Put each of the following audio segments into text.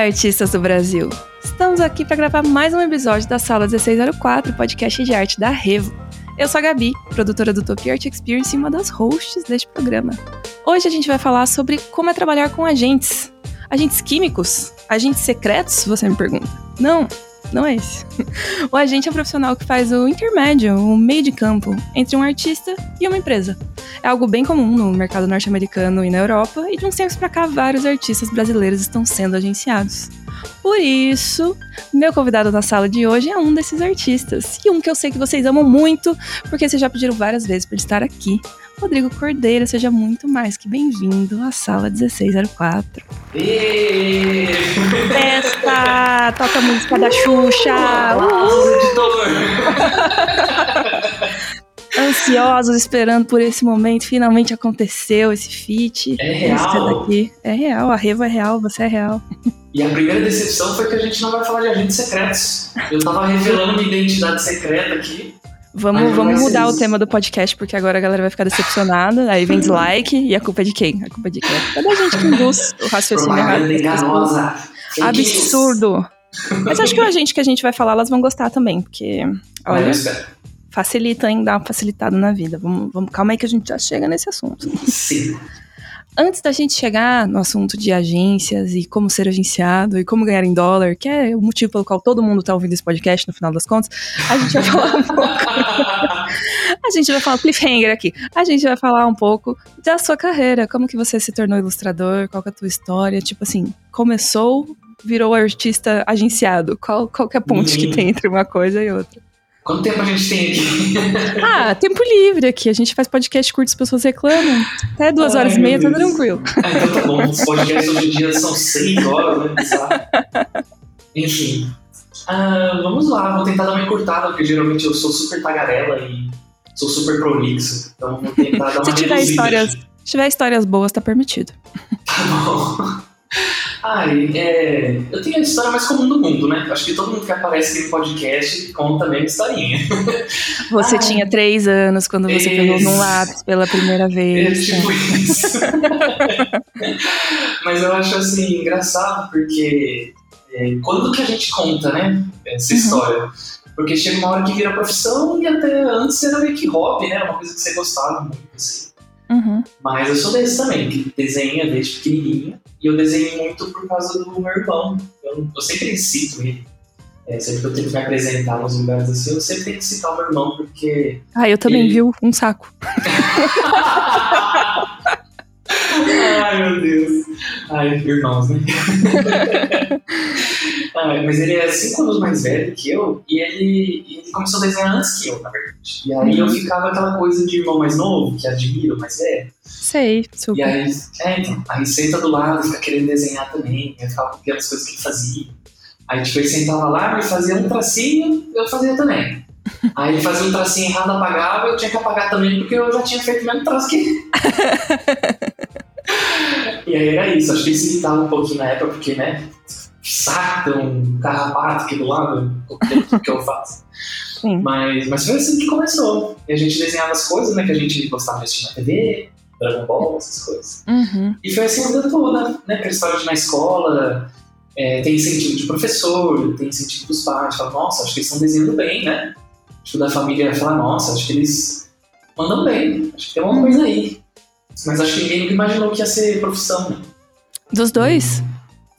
artistas do Brasil! Estamos aqui para gravar mais um episódio da Sala 1604, podcast de arte da Revo. Eu sou a Gabi, produtora do Top Art Experience e uma das hosts deste programa. Hoje a gente vai falar sobre como é trabalhar com agentes. Agentes químicos? Agentes secretos, você me pergunta? Não, não é esse. O agente é o profissional que faz o intermédio, o meio de campo, entre um artista e uma empresa. É algo bem comum no mercado norte-americano e na Europa, e de uns tempos para cá vários artistas brasileiros estão sendo agenciados. Por isso, meu convidado na sala de hoje é um desses artistas, e um que eu sei que vocês amam muito, porque vocês já pediram várias vezes para estar aqui. Rodrigo Cordeiro, seja muito mais que bem-vindo à sala 1604. E... Festa! Toca a música da Xuxa! Uh! editor! Ansiosos, esperando por esse momento, finalmente aconteceu esse feat. É real? Daqui. É real, a Revo é real, você é real. E a primeira decepção foi que a gente não vai falar de agentes secretos. Eu tava revelando minha identidade secreta aqui. Vamos, vamos mudar o tema do podcast, porque agora a galera vai ficar decepcionada, aí vem dislike, e a culpa é de quem? A culpa é de quem? É da gente que induz o raciocínio errado. Enganosa. Absurdo! Mas acho que a gente que a gente vai falar, elas vão gostar também, porque, olha, facilita, hein? Dá uma facilitada na vida. Vamos, vamos, calma aí que a gente já chega nesse assunto. Sim. Antes da gente chegar no assunto de agências e como ser agenciado e como ganhar em dólar, que é o motivo pelo qual todo mundo tá ouvindo esse podcast no final das contas, a gente vai falar um pouco. A gente vai falar cliffhanger aqui. A gente vai falar um pouco da sua carreira, como que você se tornou ilustrador, qual que é a tua história, tipo assim, começou, virou artista agenciado. Qual, qual que é a ponte que Uhum. tem entre uma coisa e outra? Quanto tempo a gente tem aqui? Ah, tempo livre aqui. A gente faz podcast curto, as pessoas reclamam. Até duas Ai, horas e meia, tá tranquilo. Ah, então tá bom. Os podcasts hoje em dia são seis horas, né? Enfim. Ah, vamos lá, vou tentar dar uma encurtada, porque geralmente eu sou super tagarela e sou super prolixo. Então vou tentar dar uma Se tiver reduzida histórias, se tiver histórias boas, tá permitido. Tá bom. Ai, é, eu tenho a história mais comum do mundo, né? Acho que todo mundo que aparece no podcast conta a mesma historinha. Você Ah. tinha três anos quando você pegou Isso. num lápis pela primeira É vez. tipo isso. Mas eu acho assim, engraçado, porque é, quando que a gente conta, né? Essa Uhum. história? Porque chega uma hora que vira profissão e até antes era meio que hobby, né? Uma coisa que você gostava muito, assim. Uhum. Mas eu sou desse também, que desenha desde pequenininho. E eu desenho muito por causa do meu irmão. Eu, eu sempre cito ele. É, sempre que eu tenho que me apresentar nos lugares assim, eu sempre tenho que citar o meu irmão, porque Ah, eu também, Ele- viu? Um saco. Ai, meu Deus. Ai, irmãos, né? Ai, mas ele é cinco anos mais velho que eu e ele, e ele começou a desenhar antes que eu, na verdade. E aí eu ficava aquela coisa de irmão mais novo, que admira o mais velho. Sei, E super. aí, é, então, aí senta do lado, fica querendo desenhar também, eu ficava copiando as coisas que ele fazia. Aí, tipo, ele sentava lá, me fazia um tracinho, eu fazia também. Aí ele fazia um tracinho errado, apagava, eu tinha que apagar também, porque eu já tinha feito o mesmo traço que ele. e aí era isso, acho que ele se irritava um pouquinho na época, porque, né, saco, tem um carrapato aqui do lado, que eu faço. Sim. Mas, mas foi assim que começou. E a gente desenhava as coisas, né, que a gente gostava de assistir na TV, Dragon Ball, essas coisas. Uhum. E foi assim a vida toda, né? Aquela história de na escola, é, tem incentivo de professor, tem incentivo dos pais, fala, nossa, acho que eles estão desenhando bem, né? Tipo, da família fala, nossa, acho que eles mandam bem, acho que tem uma coisa aí. Mas acho que ninguém nunca imaginou que ia ser profissão, né? Dos dois?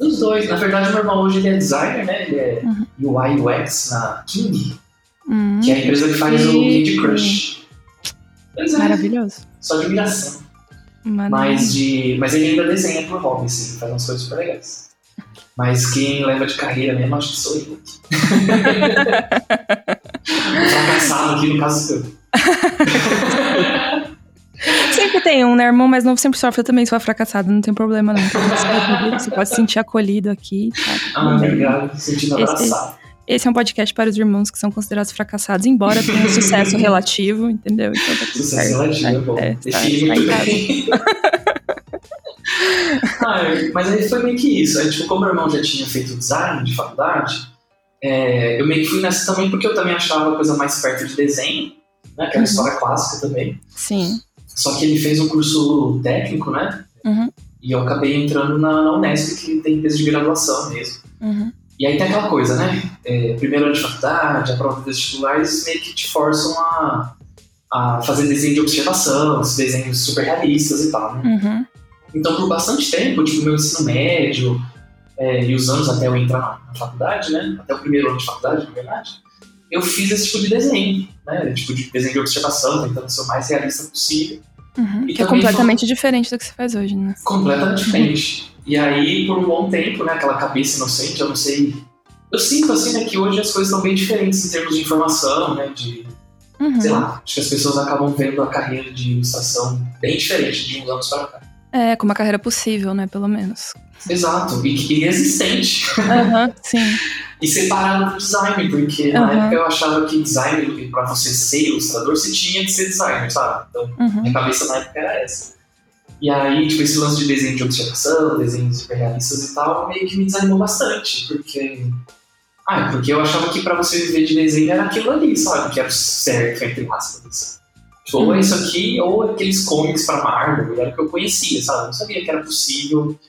Dos dois. Na verdade, o meu irmão hoje ele é designer, né? Ele é Uhum. UI UX na King, Hum, que é a empresa que faz o Candy Crush. Pois é, Maravilhoso. só admiração. Maravilhoso. Mas, de, mas ele ainda desenha por hobby, assim, faz umas coisas super legais. Mas quem leva de carreira mesmo, acho que sou eu. Fracassado aqui, no caso seu. Sempre tem um, né? Irmão mais novo sempre sofre eu também, se for fracassado, não tem problema não. Você pode- se sentir acolhido aqui, tá? Ah, obrigado, sentindo Esse- abraçado. Esse é um podcast para os irmãos que são considerados fracassados, embora tenham um sucesso relativo, entendeu? Então tá Sucesso relativo, é bom. É, tá- tá ah, mas aí foi meio que isso. Aí, tipo, como meu irmão já tinha feito design de faculdade, é, eu meio que fui nessa também porque eu também achava a coisa mais perto de desenho, né? Que era Uhum. história clássica também. Sim. Só que ele fez um curso técnico, né? Uhum. E eu acabei entrando na, na Unesp, que tem peso de graduação mesmo. Uhum. E aí tem aquela coisa, né? É, primeiro ano de faculdade, a prova de vestibulares meio que te forçam a, a fazer desenho de observação, esses desenhos super realistas e tal, né? Uhum. Então, por bastante tempo, tipo, meu ensino médio é, e os anos até eu entrar na, na faculdade, né? Até o primeiro ano de faculdade, na verdade, eu fiz esse tipo de desenho, né? Tipo de desenho de observação, tentando ser o mais realista possível. Uhum. Que é completamente diferente do que você faz hoje, né? Completamente diferente. E aí, por um bom tempo, né, aquela cabeça inocente, eu não sei. Eu sinto assim, né, que hoje as coisas estão bem diferentes em termos de informação, né, de, Uhum. sei lá, acho que as pessoas acabam vendo a carreira de ilustração bem diferente de uns anos para cá. É, com uma carreira possível, né? Pelo menos. Exato, e, e existente. Aham, sim. E separado do design, porque na Aham. época eu achava que design, pra você ser ilustrador, você tinha que ser designer, sabe? Então, Uhum. minha cabeça na época era essa. E aí, tipo, esse lance de desenho de observação, desenhos super realistas e tal, meio que me desanimou bastante, porque. Ah, porque eu achava que pra você viver de desenho era aquilo ali, sabe? Que era o certo, entre aspas. Tipo, ou é isso aqui, ou aqueles comics pra Marvel, era o que eu conhecia, sabe? Eu não sabia que era possível,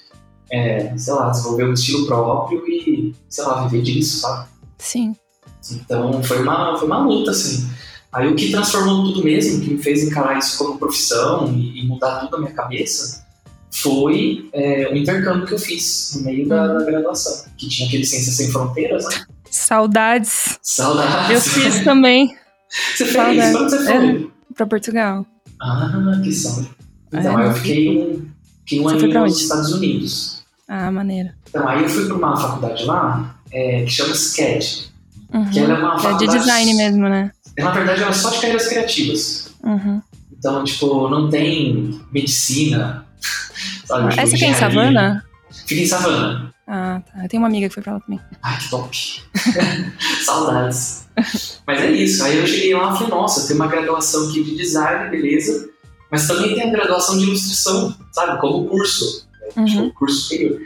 é, sei lá, desenvolver um estilo próprio e, sei lá, viver disso, sabe? Sim. Então foi uma, foi uma luta, assim. Aí o que transformou tudo mesmo, que me fez encarar isso como profissão e, e mudar tudo na minha cabeça, foi é, o intercâmbio que eu fiz no meio da, da graduação, que tinha aquele Ciências Sem Fronteiras, né? Saudades. Saudades! Eu fiz também Você fez? Saudades. Quando você foi? pra Portugal. Ah, que saudade. Então, É, aí eu fiquei um, fiquei um ano nos? Estados Unidos. Ah, maneiro. Então, aí eu fui para uma faculdade lá, é, que chama SCAD, Uhum. que ela é uma É de faculdade... design mesmo, né? Na verdade, ela é só de carreiras criativas. Uhum. Então, tipo, não tem medicina, sabe? Tipo, Essa aqui é em. Savana? Fica em Savana. Ah, tá. Eu tenho uma amiga que foi pra lá também. Ai, que top. Saudades. Mas é isso. Aí eu cheguei lá e falei, nossa, tem uma graduação aqui de design, beleza. Mas também tem a graduação de ilustração, sabe? Como curso. Uhum. Curso superior.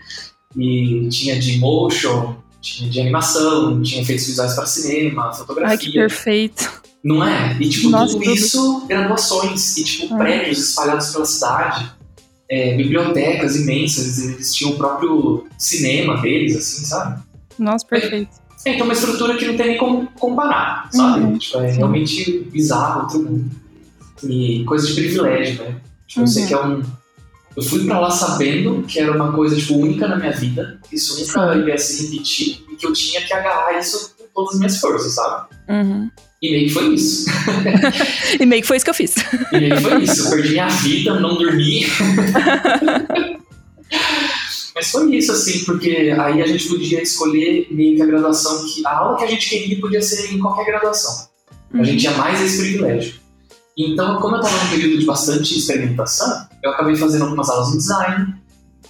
E tinha de motion, tinha de animação, tinha efeitos visuais para cinema, fotografia. Ai, que perfeito. Não é? E, tipo, Nossa, tudo tudo. isso, graduações. E, tipo, Ah. prédios espalhados pela cidade. é, bibliotecas imensas. Eles tinham o próprio cinema deles, assim, sabe? Nossa, perfeito. É, então, uma estrutura que não tem nem como comparar, sabe? Uhum. Tipo, é realmente bizarro, mundo. E coisa de privilégio, né? Tipo, Uhum. que é um... Eu fui pra lá sabendo que era uma coisa, tipo, única na minha vida. que Isso nunca ia se repetir. E que eu tinha que agarrar isso com todas as minhas forças, sabe? Uhum. E meio que foi isso. E meio que foi isso que eu fiz. E aí foi isso, eu perdi minha vida, não dormi. Mas foi isso, assim, porque aí a gente podia escolher meio que a graduação, que a aula que a gente queria podia ser em qualquer graduação. A gente tinha mais esse privilégio. Então, como eu estava num período de bastante experimentação, eu acabei fazendo algumas aulas em design,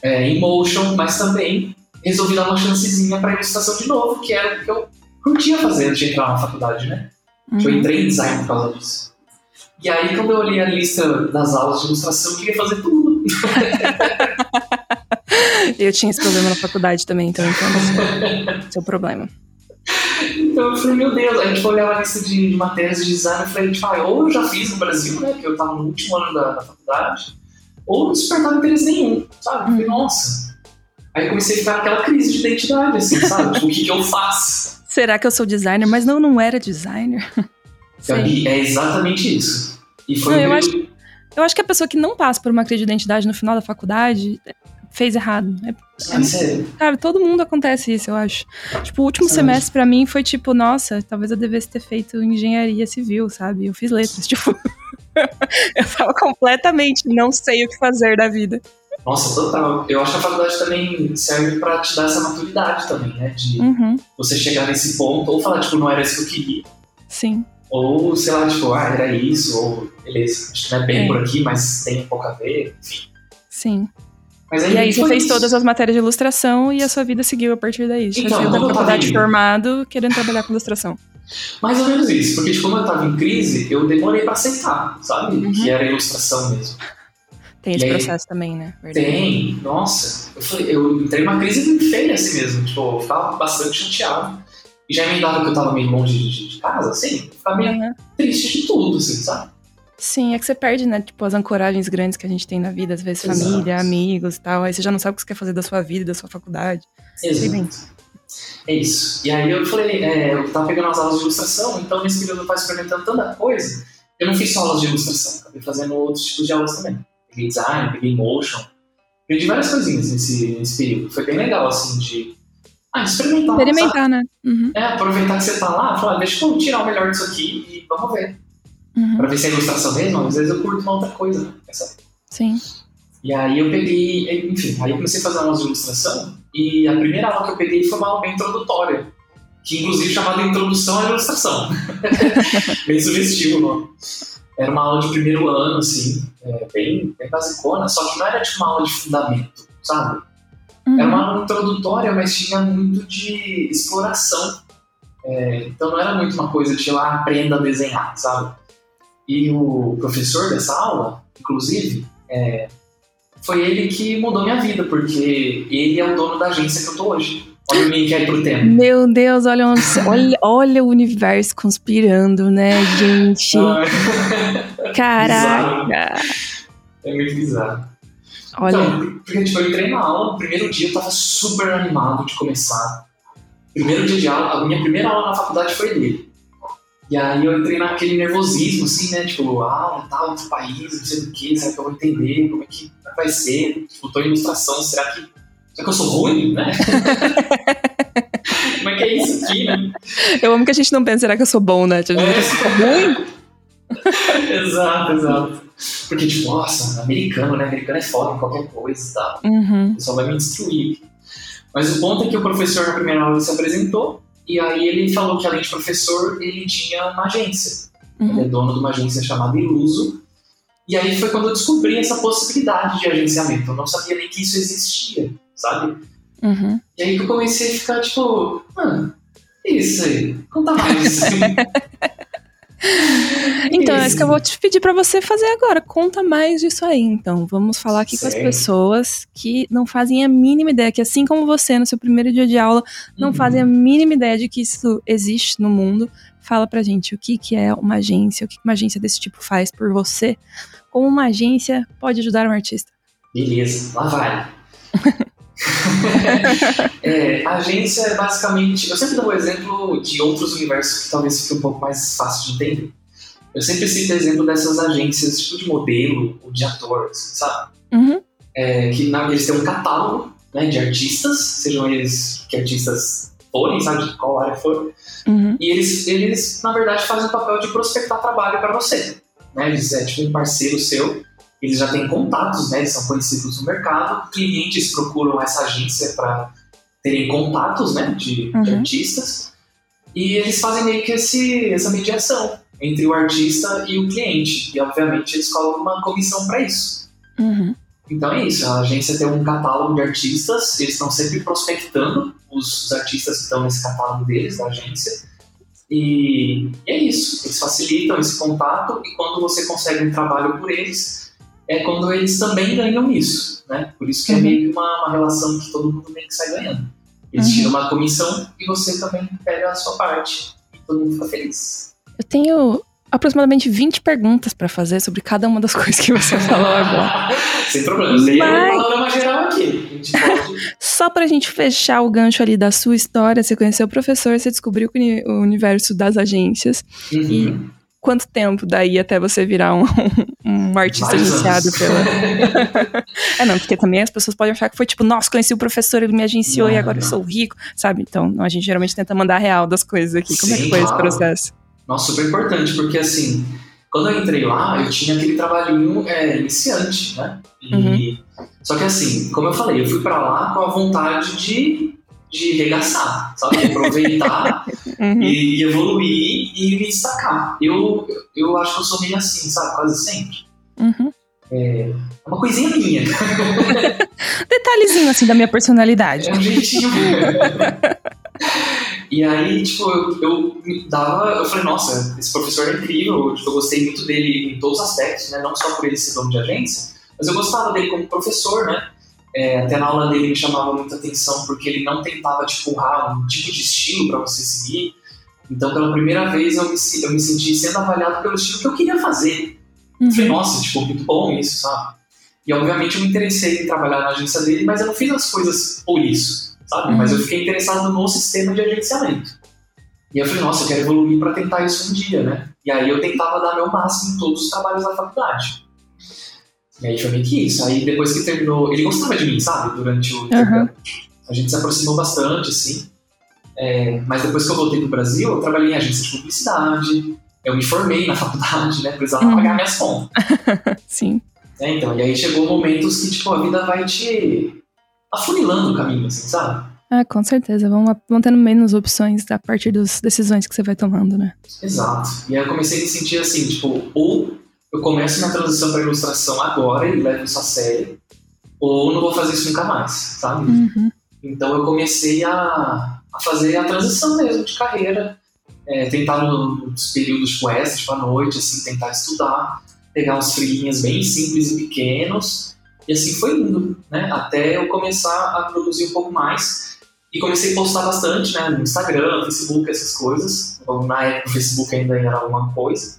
é, em motion, mas também resolvi dar uma chancezinha para ilustração de novo, que era o que eu curtia fazer antes de entrar na faculdade, né? Uhum. Eu entrei em design por causa disso. E aí, quando eu olhei a lista das aulas de ilustração, eu queria fazer tudo. Eu tinha esse problema na faculdade também, então entendo seu, seu problema. Então eu falei, meu Deus, a gente olhava a lista de, de matérias de design e falei, tipo, ah, ou eu já fiz no Brasil, né, que eu tava no último ano da, da faculdade, ou não despertava interesse nenhum, sabe? Falei, nossa. Aí comecei a ficar naquela crise de identidade, assim, sabe? tipo, o que, que eu faço? Será que eu sou designer? Mas não, não era designer. Gabi, é exatamente isso. E foi Não, eu meio- acho- Eu acho que a pessoa que não passa por uma crise de identidade no final da faculdade fez errado. É, Ah, sério. cara, todo mundo acontece isso, eu acho. Tipo, o último Sabe? semestre pra mim foi tipo, nossa, talvez eu devesse ter feito engenharia civil, sabe? Eu fiz letras, tipo. eu tava completamente não sei o que fazer da vida. Nossa, total. Eu acho que a faculdade também serve pra te dar essa maturidade também, né? De Uhum, você chegar nesse ponto, ou falar, tipo, não era isso que eu queria, sim. ou sei lá, tipo, ah, era isso, ou beleza, acho que não é bem É. por aqui, mas tem um pouco a ver, enfim. Sim. Mas aí, E aí você fez isso. todas as matérias de ilustração e a sua vida seguiu a partir daí. Você Então, saiu da faculdade formado querendo trabalhar com ilustração. Mais ou menos isso, porque tipo, como eu tava em crise, eu demorei pra aceitar, sabe? Uhum. Que era ilustração mesmo. Tem esse aí- processo também, né? Verdade. Tem, nossa. Eu, falei, eu entrei numa crise muito feia assim mesmo, tipo, eu ficava bastante chateado. E já emendava que eu tava meio longe de, de casa, assim, eu ficava meio Uhum. triste de tudo, assim, sabe? Sim, é que você perde, né? Tipo, as ancoragens grandes que a gente tem na vida, às vezes Exato. família, amigos e tal. Aí você já não sabe o que você quer fazer da sua vida, da sua faculdade. Exato. É isso. E aí eu falei, é, eu tava pegando as aulas de ilustração, então nesse período eu tava experimentando tanta coisa. Eu não fiz só aulas de ilustração, acabei fazendo outros tipos de aulas também. Peguei design, peguei motion. Aprendi várias coisinhas nesse, nesse período. Foi bem legal, assim, de ah, experimentar. Experimentar, sabe? né? Uhum. É, aproveitar que você tá lá, falar, deixa eu tirar o melhor disso aqui e vamos ver. Uhum. Pra ver se é ilustração mesmo, às vezes eu curto uma outra coisa, né? Sim. E aí eu peguei, enfim, aí eu comecei a fazer aulas de ilustração e a primeira aula que eu peguei foi uma aula bem introdutória, que inclusive chamada Introdução à Ilustração. bem sugestivo o nome. Era uma aula de primeiro ano, assim, é, bem, bem basicona, só que não era tipo uma aula de fundamento, sabe? Uhum. Era uma aula introdutória, mas tinha muito de exploração. É, então não era muito uma coisa de lá aprenda a desenhar, sabe? E o professor dessa aula, inclusive, é, foi ele que mudou minha vida, porque ele é o dono da agência que eu tô hoje. Olha o link aí pro tema. Meu Deus, olha, olha, olha o universo conspirando, né, gente? Caraca! É muito bizarro. Olha. Então, porque tipo, eu entrei na aula, no primeiro dia eu tava super animado de começar. Primeiro dia de aula, a minha primeira aula na faculdade foi dele. E aí eu entrei naquele nervosismo, assim, né? Tipo, aula, tal, outro país, não sei do que, será que eu vou entender? Como é que vai ser? Tipo, tô em ilustração, será que. Será que eu sou ruim, né? Como é que é isso aqui, né? Eu amo que a gente não pensa, será que eu sou bom, né? Tipo, é. sou ruim? exato, exato. Porque, tipo, nossa, americano, né? Americano é foda em qualquer coisa e tal. Uhum. O pessoal vai me destruir. Mas o ponto é que o professor na primeira aula se apresentou e aí ele falou que além de professor, ele tinha uma agência. Uhum. Ele é dono de uma agência chamada Iluso. E aí foi quando eu descobri essa possibilidade de agenciamento. Eu não sabia nem que isso existia, sabe? Uhum. E aí que eu comecei a ficar tipo, mano, isso aí, conta mais. Então, é isso que eu vou te pedir para você fazer agora. Conta mais disso aí, então. Vamos falar aqui com as pessoas que não fazem a mínima ideia, que assim como você, no seu primeiro dia de aula, não uhum. fazem a mínima ideia de que isso existe no mundo. Fala pra gente o que, que é uma agência, o que uma agência desse tipo faz por você. Como uma agência pode ajudar um artista. Beleza, lá vai. é, a agência é basicamente. Eu sempre dou o exemplo de outros universos que talvez fique um pouco mais fácil de entender. Eu sempre cito o exemplo dessas agências, tipo de modelo ou de ator, sabe? Uhum. É, que na, eles têm um catálogo né, de artistas, sejam eles que artistas forem, sabe, de qual área for. Uhum. E eles, eles, na verdade, fazem o papel de prospectar trabalho para você. Né? Eles é tipo um parceiro seu eles já têm contatos, né? Eles são conhecidos no mercado. Clientes procuram essa agência para terem contatos, né? De, uhum. de, artistas. E eles fazem meio que esse, essa mediação entre o artista e o cliente. E, obviamente, eles colocam uma comissão para isso. Uhum. Então é isso. A agência tem um catálogo de artistas. Eles estão sempre prospectando os artistas que estão nesse catálogo deles, da agência. E é isso. Eles facilitam esse contato. E quando você consegue um trabalho por eles é quando eles também ganham isso, né? Por isso que é uhum. meio que uma, uma, relação que todo mundo meio que sai ganhando. Eles uhum. tiram uma comissão e você também pega a sua parte e todo mundo fica feliz. Eu tenho aproximadamente 20 perguntas para fazer sobre cada uma das coisas que você falou agora. Sem problema, Mas... eu panorama geral aqui. Pode... Só pra gente fechar o gancho ali da sua história, você conheceu o professor, você descobriu o universo das agências uhum. Quanto tempo daí até você virar um, um artista agenciado pela. é, não, porque também as pessoas podem achar que foi tipo, nossa, conheci o professor, ele me agenciou não, e agora não. eu sou rico, sabe? Então, a gente geralmente tenta mandar real das coisas aqui. Como Sim, é que foi claro. esse processo? Nossa, super importante, porque assim, quando eu entrei lá, eu tinha aquele trabalhinho é, iniciante, né? E, uhum. Só que assim, como eu falei, eu fui para lá com a vontade de de regaçar, sabe? De aproveitar uhum. e, evoluir e me destacar. Eu, eu acho que eu sou meio assim, sabe? Quase sempre. Uhum. É uma coisinha minha. Detalhezinho assim da minha personalidade. É um jeitinho. e aí, tipo, eu, eu dava, eu falei, nossa, esse professor é incrível, tipo, eu gostei muito dele em todos os aspectos, né? Não só por ele ser dono de agência, mas eu gostava dele como professor, né? É, até na aula dele me chamava muita atenção porque ele não tentava te empurrar um tipo de estilo para você seguir. Então, pela primeira vez, eu me, eu me senti sendo avaliado pelo estilo que eu queria fazer. Uhum. Falei, nossa, tipo, muito bom isso, sabe? E obviamente eu me interessei em trabalhar na agência dele, mas eu não fiz as coisas por isso, sabe? Uhum. Mas eu fiquei interessado no sistema de agenciamento. E eu falei, nossa, eu quero evoluir para tentar isso um dia, né? E aí eu tentava dar meu máximo em todos os trabalhos da faculdade. E aí foi meio que isso. Aí depois que terminou, ele gostava de mim, sabe? Durante o uhum. A gente se aproximou bastante, assim. É, mas depois que eu voltei pro Brasil, eu trabalhei em agência de publicidade, eu me formei na faculdade, né? Precisava uhum. pagar minhas contas. Sim. É, então, e aí chegou momentos que, tipo, a vida vai te afunilando o caminho, assim, sabe? Ah, com certeza. Vão, vão tendo menos opções a partir das decisões que você vai tomando, né? Exato. E aí eu comecei a me sentir assim, tipo, ou eu começo minha transição para ilustração agora e levo isso a sério, ou não vou fazer isso nunca mais, sabe? Uhum. Então eu comecei a, a fazer a transição mesmo de carreira, é, tentar nos períodos tipo essa, tipo à noite, assim, tentar estudar, pegar uns freelinhas bem simples e pequenos, e assim foi indo, né? Até eu começar a produzir um pouco mais. E comecei a postar bastante, né? No Instagram, Facebook, essas coisas. Na época o Facebook ainda era alguma coisa.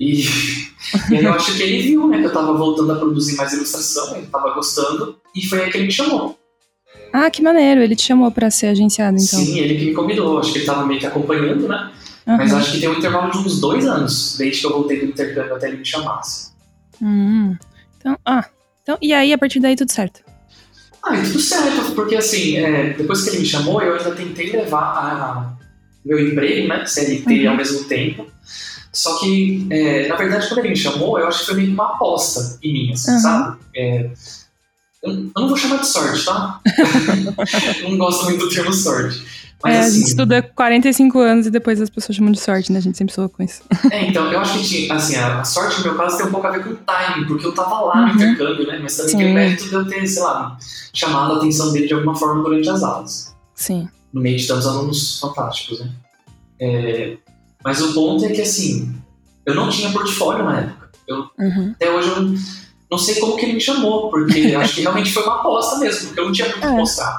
E, e eu acho que ele viu, né? Que eu tava voltando a produzir mais ilustração, ele tava gostando. E foi aí que ele me chamou. Ah, que maneiro. Ele te chamou para ser agenciado, então. Sim, ele que me convidou. Acho que ele tava meio que acompanhando, né? Uhum. Mas acho que tem um intervalo de uns dois anos, desde que eu voltei do intercâmbio até ele me chamasse. Hum. Então, ah. Então, e aí, a partir daí, tudo certo? Ah, e tudo certo, porque assim, é, depois que ele me chamou, eu ainda tentei levar a, meu emprego, né, CLT uhum. ao mesmo tempo. Só que, é, na verdade, quando ele me chamou, eu acho que foi meio que uma aposta em mim, assim, uhum. sabe? É, eu, eu, não vou chamar de sorte, tá? não gosto muito do termo sorte. Mas, é, assim, a gente estuda 45 anos e depois as pessoas chamam de sorte, né? A gente sempre soa com isso. É, então, eu acho que tinha, assim, a, sorte no meu caso tem um pouco a ver com o timing, porque eu tava lá no uhum. intercâmbio, né? Mas também Sim. tem mérito de eu ter, sei lá, chamado a atenção dele de alguma forma durante as aulas. Sim. No meio de tantos alunos fantásticos, né? É, mas o ponto é que, assim, eu não tinha portfólio na época. Eu, uhum. Até hoje eu não, sei como que ele me chamou, porque acho que realmente foi uma aposta mesmo, porque eu não tinha muito é. mostrar.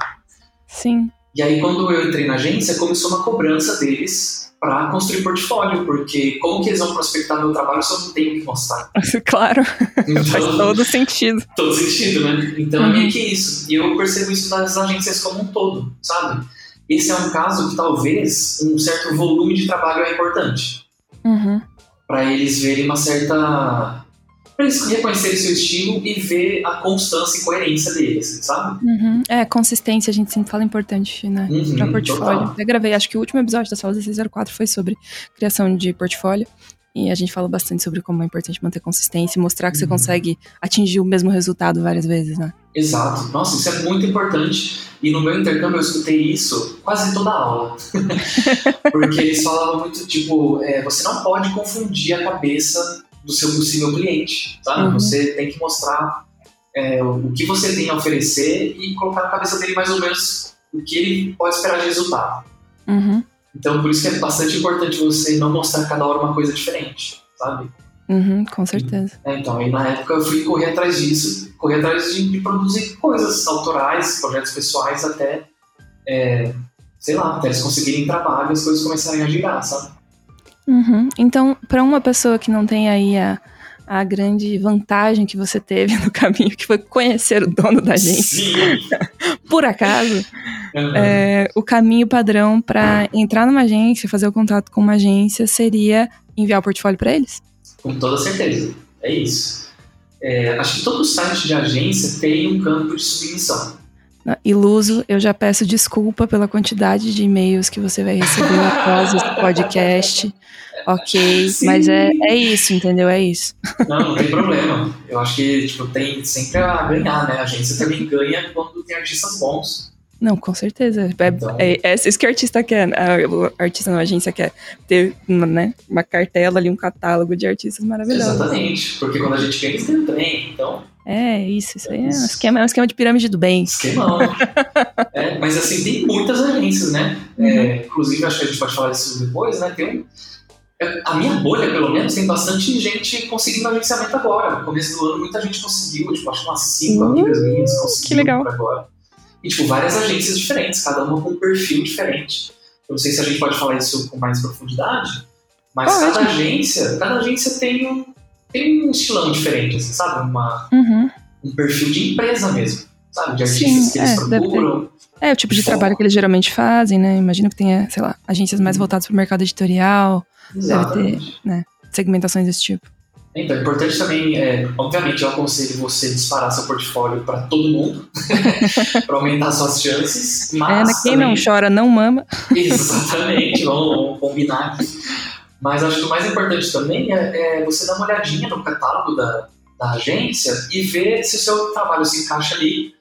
Sim. E aí, quando eu entrei na agência, começou uma cobrança deles para construir portfólio, porque como que eles vão prospectar meu trabalho se eu não tenho o que mostrar? Claro, então, faz todo sentido. Todo sentido, né? Então uhum. é meio que isso. E eu percebo isso nas agências como um todo, sabe? Esse é um caso que talvez um certo volume de trabalho é importante. Uhum. Para eles verem uma certa para eles reconhecerem seu estilo e ver a constância e coerência deles, sabe? Uhum. É, consistência a gente sempre fala importante, né? Uhum, para portfólio. Total. Eu gravei, acho que o último episódio da Sala 1604 foi sobre criação de portfólio. E a gente fala bastante sobre como é importante manter consistência e mostrar que uhum. você consegue atingir o mesmo resultado várias vezes, né? Exato. Nossa, isso é muito importante. E no meu intercâmbio eu escutei isso quase toda aula. Porque eles falavam muito, tipo, é, você não pode confundir a cabeça do seu possível cliente, sabe? Uhum. Você tem que mostrar é, o que você tem a oferecer e colocar na cabeça dele mais ou menos o que ele pode esperar de resultado. Uhum. Então, por isso que é bastante importante você não mostrar cada hora uma coisa diferente, sabe? Uhum, com certeza. É, então, aí na época eu fui correr atrás disso, correr atrás de, de produzir coisas autorais, projetos pessoais, até, é, sei lá, até eles conseguirem trabalho e as coisas começarem a girar, sabe? Uhum. Então, para uma pessoa que não tem aí a, a grande vantagem que você teve no caminho, que foi conhecer o dono da gente, por acaso, uhum. é, o caminho padrão para entrar numa agência, fazer o contato com uma agência, seria enviar o portfólio para eles? Com toda certeza, é isso. É, acho que todo site de agência tem um campo de submissão. Iluso, eu já peço desculpa pela quantidade de e-mails que você vai receber após esse podcast. Ok, Sim. mas é, é isso, entendeu? É isso. Não, não tem problema. Eu acho que tipo, tem sempre a ganhar, né? A agência também ganha quando tem artistas bons. Não, com certeza. É, então... é, é, isso que o artista quer. O artista na agência quer ter uma, né, uma cartela ali, um catálogo de artistas maravilhosos. Exatamente, porque quando a gente ganha, eles ganham também. Então, é, isso, isso aí é um esquema, é um esquema de pirâmide do bem. Esquemão. é, mas assim, tem muitas agências, né? Uhum. É, inclusive, acho que a gente pode falar disso depois, né? Tem um, é, a minha bolha, pelo menos, tem bastante gente conseguindo agenciamento agora. No começo do ano, muita gente conseguiu, tipo, acho que umas cinco uhum. amigas minhas conseguiram que legal. agora. E, tipo, várias agências diferentes, cada uma com um perfil diferente. Eu não sei se a gente pode falar isso com mais profundidade, mas cada agência, cada agência tem um, tem um estilão diferente, assim, sabe? Uma, Uhum. um perfil de empresa mesmo, sabe? De artistas Sim, que eles é, deve procuram. É o tipo de trabalho que eles geralmente fazem, né? Imagino que tenha, sei lá, agências mais voltadas para o mercado editorial, Exatamente. segmentações desse tipo. Então, é importante também, é, obviamente, eu aconselho você disparar seu portfólio para todo mundo, para aumentar suas chances, é, mas? Quem também, não chora não mama. Exatamente, vamos, vamos combinar aqui. Mas acho que o mais importante também é, é você dar uma olhadinha no catálogo da, da agência e ver se o seu trabalho se encaixa ali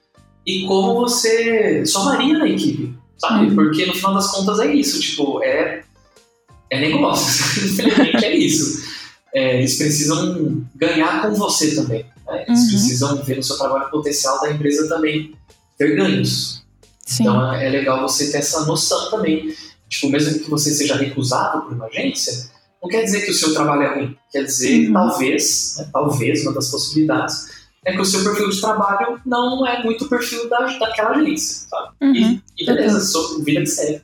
e como você somaria na equipe, sabe? Uhum. Porque no final das contas é isso, tipo, é, é negócio, infelizmente é isso. É, eles precisam ganhar com você também, né? Eles Uhum. precisam ver no seu trabalho potencial da empresa também ter ganhos. Sim. Então é é legal você ter essa noção também. Tipo, mesmo que você seja recusado por uma agência, não quer dizer que o seu trabalho é ruim. Quer dizer, Uhum. talvez, né, talvez, uma das possibilidades, é que o seu perfil de trabalho não é muito o perfil da, daquela agência, sabe? Uhum. E, e beleza, sua vida que segue.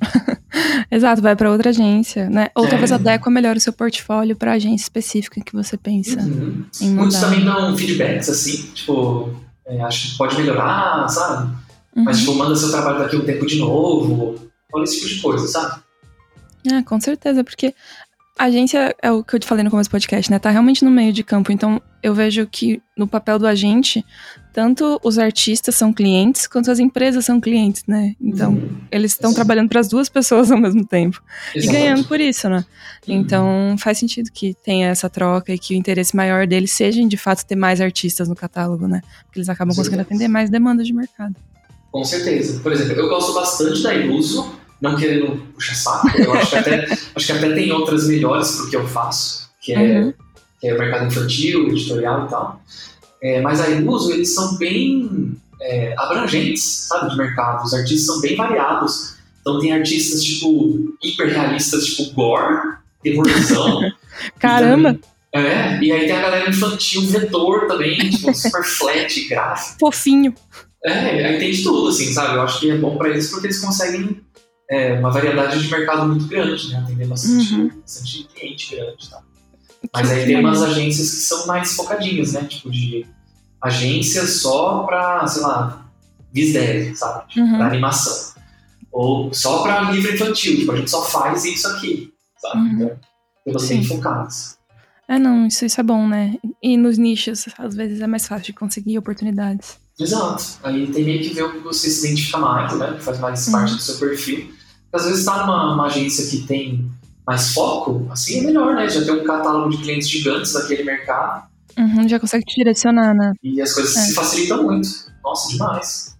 Exato, vai para outra agência, né? Ou É. talvez adequa melhor o seu portfólio para agência específica que você pensa Uhum. Muitos também dão feedbacks, assim, tipo, é, acho que pode melhorar, sabe? Uhum. Mas, tipo, manda seu trabalho daqui um tempo de novo, olha esse tipo de coisa, sabe? É, com certeza, porque a agência é o que eu te falei no começo do podcast, né? Tá realmente no meio de campo. Então, eu vejo que no papel do agente, tanto os artistas são clientes, quanto as empresas são clientes, né? Então, Uhum. eles estão trabalhando para as duas pessoas ao mesmo tempo. E Exatamente. ganhando por isso, né? Uhum. Então, faz sentido que tenha essa troca e que o interesse maior deles seja, de fato, ter mais artistas no catálogo, né? Porque eles acabam conseguindo atender mais demandas de mercado. Com certeza. Por exemplo, eu gosto bastante da Iluso, não querendo puxar saco, eu acho que até, acho que até tem outras melhores pro que eu faço, que é, Uhum. que é o mercado infantil, editorial e tal. É, mas a Iluso, eles são bem é, abrangentes, sabe, de mercado. Os artistas são bem variados. Então tem artistas, tipo, hiperrealistas, tipo gore, terrorzão. Caramba! E também- é, e aí tem a galera infantil, vetor também, tipo, super flat, gráfico. Fofinho. É, aí tem de tudo, assim, sabe? Eu acho que é bom pra eles porque eles conseguem é, uma variedade de mercado muito grande, né? Atender bastante, Uhum. bastante cliente grande, tá? Mas aí tem umas agências que são mais focadinhas, né? Tipo de agências só pra, sei lá, Visdev, sabe? Uhum. Pra animação. Ou só pra livro infantil, tipo, a gente só faz isso aqui, sabe? Uhum. Então, tem bastante Sim. focadas. É, não, isso, isso é bom, né? E nos nichos, às vezes é mais fácil de conseguir oportunidades. Exato. Aí tem meio que ver o que você se identifica mais, né? Que faz mais Uhum. parte do seu perfil. Porque às vezes tá numa uma agência que tem mais foco, assim é melhor, né? Já tem um catálogo de clientes gigantes daquele mercado Uhum, já consegue te direcionar, né? e as coisas É. se facilitam muito. Nossa, demais.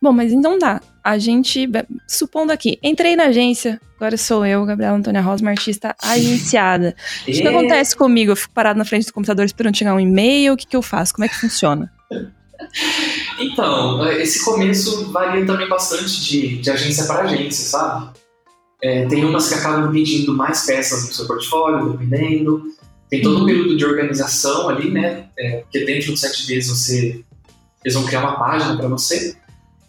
Bom, mas então dá. A gente, supondo aqui, entrei na agência, agora sou eu, Gabriela Antônia Rosma, artista agenciada. O que, que E- acontece comigo? Eu fico parado na frente do computador esperando chegar um e-mail, o que, que eu faço? Como é que funciona? Então, esse começo varia também bastante de, de agência para agência, sabe? É, tem umas que acabam pedindo mais peças no seu portfólio, dependendo. Tem todo um Uhum. período de organização ali, né? É, porque dentro do sete dias você, eles vão criar uma página para você.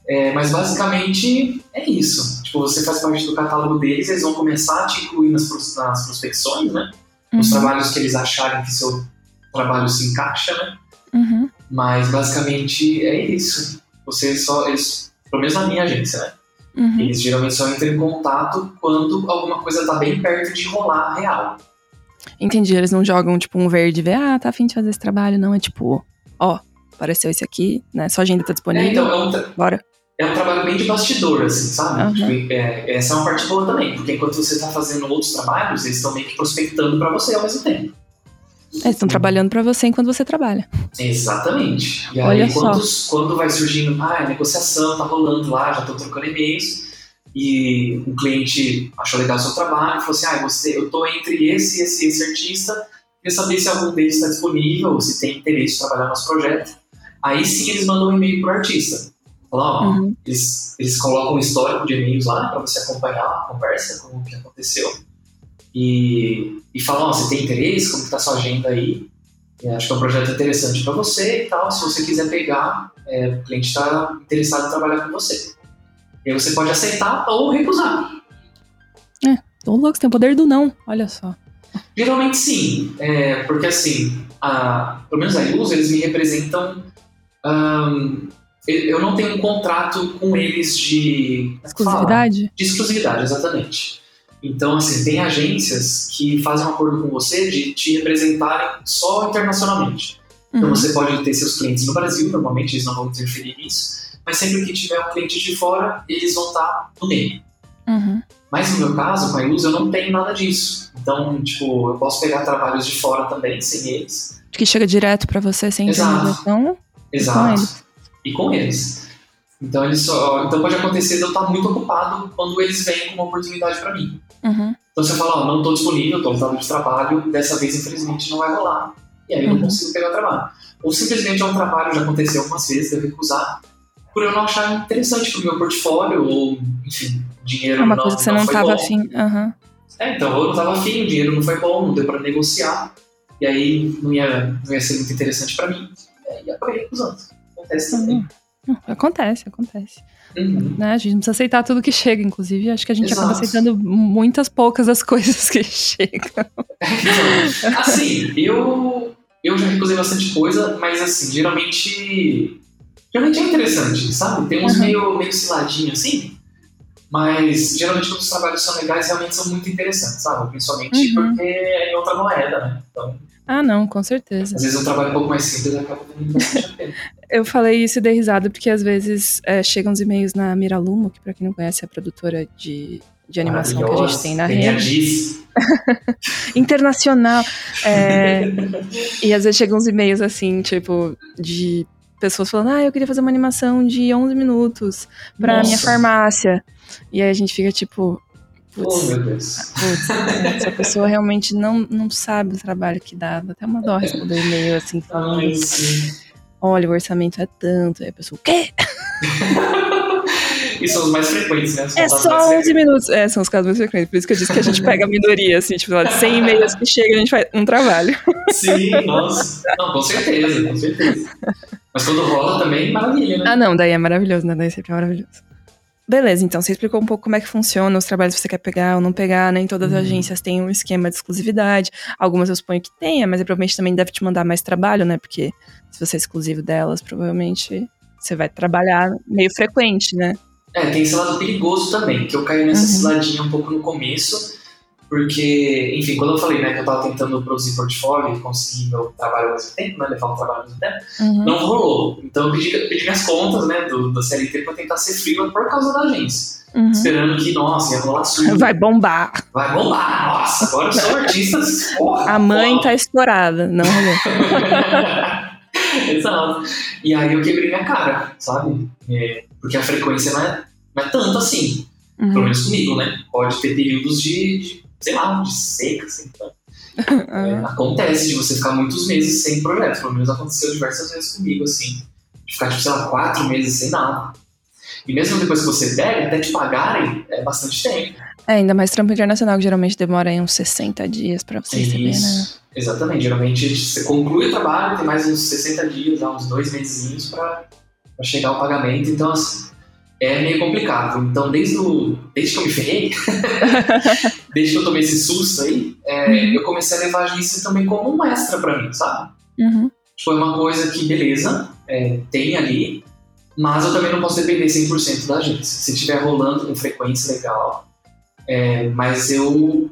É, mas basicamente é isso. Tipo, você faz parte do catálogo deles, eles vão começar a te incluir nas, nas prospecções, né? Nos Uhum, trabalhos que eles acharem que seu trabalho se encaixa, né? uhum, Mas basicamente é isso. Você só. Eles, pelo menos na minha agência, né? Uhum. Eles geralmente só entram em contato quando alguma coisa tá bem perto de rolar real. Entendi, eles não jogam tipo um verde e vê, ah, tá afim de fazer esse trabalho, não. É tipo, ó, apareceu esse aqui, né? Sua agenda tá É, disponível. então, é um, tra- Bora. é um trabalho bem de bastidor, assim, sabe? Aham. Tipo, é, essa é uma parte boa também, porque enquanto você tá fazendo outros trabalhos, eles estão meio que prospectando pra você ao mesmo tempo. Eles estão trabalhando pra você enquanto você trabalha. Exatamente. E Olha aí, só. quando, vai surgindo, ah, a negociação tá rolando lá, já tô trocando e-mails, e um cliente achou legal o seu trabalho, falou assim, ah, você, eu tô entre esse, esse e esse artista, queria saber se algum deles está disponível, ou se tem interesse em trabalhar no nosso projeto. Aí sim eles mandam um e-mail pro artista. Falam, Uhum. eles, eles colocam um histórico de e-mails lá para você acompanhar a conversa, com o que aconteceu. E, e falam, ó, você tem interesse, como tá a sua agenda aí? É, acho que é um projeto interessante para você e tal. Se você quiser pegar, é, o cliente está interessado em trabalhar com você. E aí você pode aceitar ou recusar. Ô, louco, você tem o poder do não. Olha só. Geralmente sim, é, porque assim, a, pelo menos a Ilus, eles me representam. Um, eu não tenho um contrato com eles de. Exclusividade? de exclusividade, exatamente. Então, assim, tem agências que fazem um acordo com você de te representarem só internacionalmente. Então, uhum. você pode ter seus clientes no Brasil, normalmente eles não vão interferir nisso, mas sempre que tiver um cliente de fora, eles vão estar no meio. Uhum. Mas no meu caso, com a Ilus, eu não tenho nada disso. Então, tipo, eu posso pegar trabalhos de fora também, sem eles. Que chega direto para você sem intermediação. Exato. E com eles. Então, eles só, então pode acontecer de eu estar muito ocupado quando eles vêm com uma oportunidade para mim. Uhum. Então você fala, ó, não estou disponível, estou lotado de trabalho, dessa vez infelizmente não vai rolar. E aí eu não uhum. consigo pegar o trabalho. Ou simplesmente é um trabalho, já aconteceu algumas vezes, eu recusar, por eu não achar interessante pro meu portfólio, ou, enfim, dinheiro é uma não, coisa que você não, não estava afim. Uhum. É, então eu não estava afim, o dinheiro não foi bom, não deu para negociar, e aí não ia, não ia ser muito interessante para mim. E aí acabei recusando. Acontece também. Uhum. Acontece, acontece. Uhum. Né? A gente não precisa aceitar tudo que chega, inclusive. Acho que a gente Exato. acaba aceitando muitas poucas das coisas que chegam. Assim, eu, eu já recusei bastante coisa, mas assim, geralmente. Geralmente é interessante, sabe? Tem uns uhum. meio, meio ciladinhos assim. Mas geralmente quando os trabalhos são legais, realmente são muito interessantes, sabe? Principalmente uhum. porque é em outra moeda, né? Então, ah, não, com certeza. Às vezes um trabalho um pouco mais simples acaba tendo bastante a pena. Eu falei isso e dei risada porque às vezes é, chegam os e-mails na Miralumo, que para quem não conhece é a produtora de, de animação que a gente tem na tem rede. Internacional. É, e às vezes chegam uns e-mails assim, tipo, de pessoas falando: Ah, eu queria fazer uma animação de 11 minutos pra Nossa. minha farmácia. E aí a gente fica tipo, Putz, oh, meu Deus. Putz, essa pessoa realmente não, não sabe o trabalho que dá. Dá até uma dó responder e-mail assim, falando. Ai, Olha, o orçamento é tanto. Aí a pessoa, o quê? e são os mais frequentes, né? é só 11 minutos. É, são os casos mais frequentes. Por isso que eu disse que a gente pega a minoria, assim, tipo, de 100 e-mails que chega, a gente faz um trabalho. Sim, nossa. Não, com certeza, com certeza. Mas quando rola também, maravilha, né? Ah, não, daí é maravilhoso, né? Daí sempre é maravilhoso. Beleza, então você explicou um pouco como é que funciona os trabalhos que você quer pegar ou não pegar, nem né? todas as uhum. agências têm um esquema de exclusividade. Algumas eu suponho que tenha, mas provavelmente também deve te mandar mais trabalho, né? Porque se você é exclusivo delas, provavelmente você vai trabalhar meio frequente, né? É, tem esse lado perigoso também, que eu caí nessa uhum. ciladinha um pouco no começo, porque, enfim, quando eu falei né, que eu estava tentando produzir portfólio e conseguir meu trabalho ao mesmo tempo, né, levar o trabalho ao mesmo tempo, uhum. não rolou. Então eu pedi, pedi minhas contas né, do, do CLT para tentar ser freelancer por causa da agência. Uhum. Esperando que, nossa, ia rolar surdo. Vai bombar. Vai bombar, nossa, agora eu sou artista. Porra, A mãe porra. tá estourada, não rolou. Exato. E aí eu quebrei minha cara, sabe? É, porque a frequência não é, não é tanto assim. Uhum. Pelo menos comigo, né? Pode ter períodos de, de sei lá, de seca, assim. Então. É, acontece de você ficar muitos meses sem projeto. Pelo menos aconteceu diversas vezes comigo, assim. De ficar, tipo, sei lá, quatro meses sem nada. E mesmo depois que você pega, até te pagarem, é bastante tempo. É, ainda mais trampo internacional, que geralmente demora aí uns 60 dias pra você receber, né? Exatamente. Geralmente você conclui o trabalho, tem mais uns 60 dias, uns dois meses pra, pra chegar o pagamento. Então, assim, é meio complicado. Então, desde, o, desde que eu me ferrei, desde que eu tomei esse susto aí, é, uhum. eu comecei a levar a agência também como uma extra pra mim, sabe? Uhum. Foi uma coisa que, beleza, é, tem ali, mas eu também não posso depender 100% da agência. Se estiver rolando com frequência, legal. É, mas eu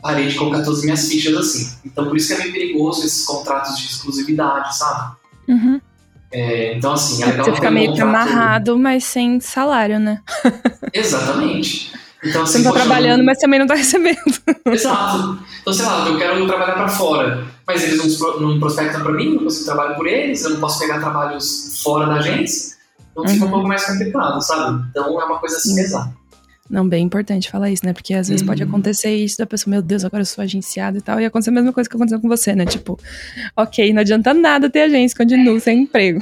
parei de colocar todas as minhas fichas assim. Então, por isso que é meio perigoso esses contratos de exclusividade, sabe? Uhum. É, então, assim, é legal Você fica meio que amarrado, mas sem salário, né? Exatamente. Então, assim, você não tá trabalhando, mas também não tá recebendo. Exato. Então, sei lá, eu quero trabalhar para fora, mas eles não, não prospectam para mim, não consigo trabalho por eles, eu não posso pegar trabalhos fora da agência, então uhum. fica um pouco mais complicado, sabe? Então, é uma coisa assim exata. Não, bem importante falar isso, né? Porque às vezes uhum. pode acontecer isso da pessoa, meu Deus, agora eu sou agenciado e tal, e acontecer a mesma coisa que aconteceu com você, né? Tipo, ok, não adianta nada ter agência, continuo sem emprego.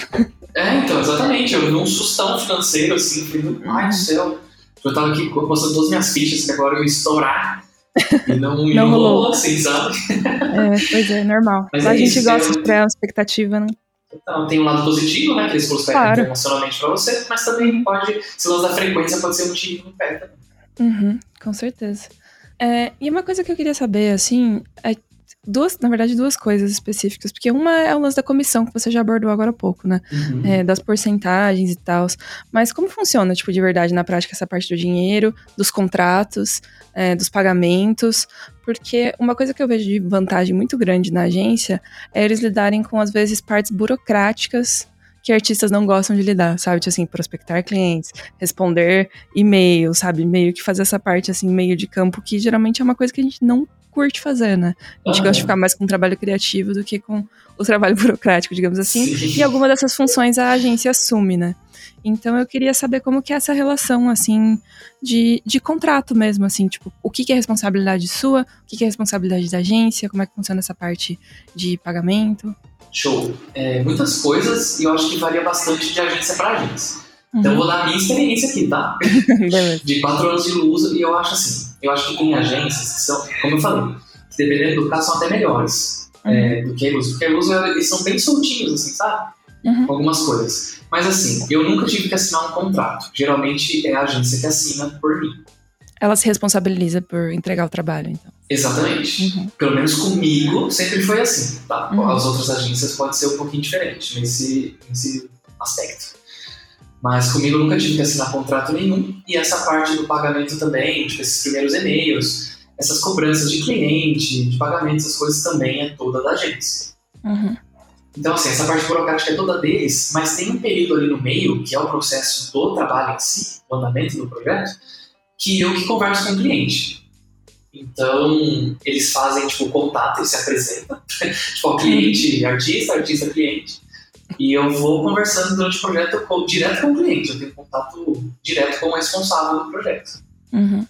É, então, exatamente. Eu vi um sustão financeiro, assim, falei, meu pai do céu. Eu tava aqui postando todas as minhas fichas, que agora eu ia estourar. E não, não, não rolou, assim, sabe? É, pois é, normal. Mas, Mas é a gente isso, gosta de criar uma expectativa, né? Então, tem um lado positivo, né? Que eles prospectam claro. internacionalmente para você, mas também pode, se lance da frequência, pode ser um tiro no pé também. Uhum, com certeza. É, e uma coisa que eu queria saber, assim, é duas, na verdade, duas coisas específicas, porque uma é o lance da comissão, que você já abordou agora há pouco, né? Uhum. É, das porcentagens e tal. Mas como funciona, tipo, de verdade, na prática, essa parte do dinheiro, dos contratos, é, dos pagamentos? Porque uma coisa que eu vejo de vantagem muito grande na agência é eles lidarem com, às vezes, partes burocráticas que artistas não gostam de lidar, sabe? Tipo assim, prospectar clientes, responder e-mail, sabe? Meio que fazer essa parte, assim, meio de campo, que geralmente é uma coisa que a gente não curte fazer, né? A gente uhum. gosta de ficar mais com o trabalho criativo do que com o trabalho burocrático, digamos assim. Sim. E alguma dessas funções a agência assume, né? Então eu queria saber como que é essa relação, assim, de, de contrato mesmo, assim, tipo, o que, que é responsabilidade sua, o que, que é responsabilidade da agência, como é que funciona essa parte de pagamento. Show. É, muitas coisas e eu acho que varia bastante de agência para agência. Uhum. Então eu vou dar a minha experiência aqui, tá? de quatro anos de luz e eu acho assim, eu acho que tem agências que são, como eu falei, que dependendo do caso são até melhores uhum. é, do que a luz, porque a luz eles são bem soltinhos, assim, sabe? Uhum. Algumas coisas. Mas assim, eu nunca tive que assinar um contrato. Geralmente é a agência que assina por mim. Ela se responsabiliza por entregar o trabalho, então. Exatamente. Uhum. Pelo menos comigo sempre foi assim, tá? Uhum. As outras agências pode ser um pouquinho diferente nesse, nesse aspecto. Mas comigo eu nunca tive que assinar contrato nenhum. E essa parte do pagamento também, tipo, esses primeiros e-mails, essas cobranças de cliente, de pagamento, essas coisas também é toda da agência. Uhum. Então, assim, essa parte burocrática é toda deles, mas tem um período ali no meio, que é o processo do trabalho em si, o andamento do projeto, que eu que converso com o cliente. Então, eles fazem, tipo, contato e se apresentam. tipo, cliente, artista, artista, cliente. E eu vou conversando durante o projeto com, direto com o cliente. Eu tenho contato direto com o responsável do projeto. Uhum.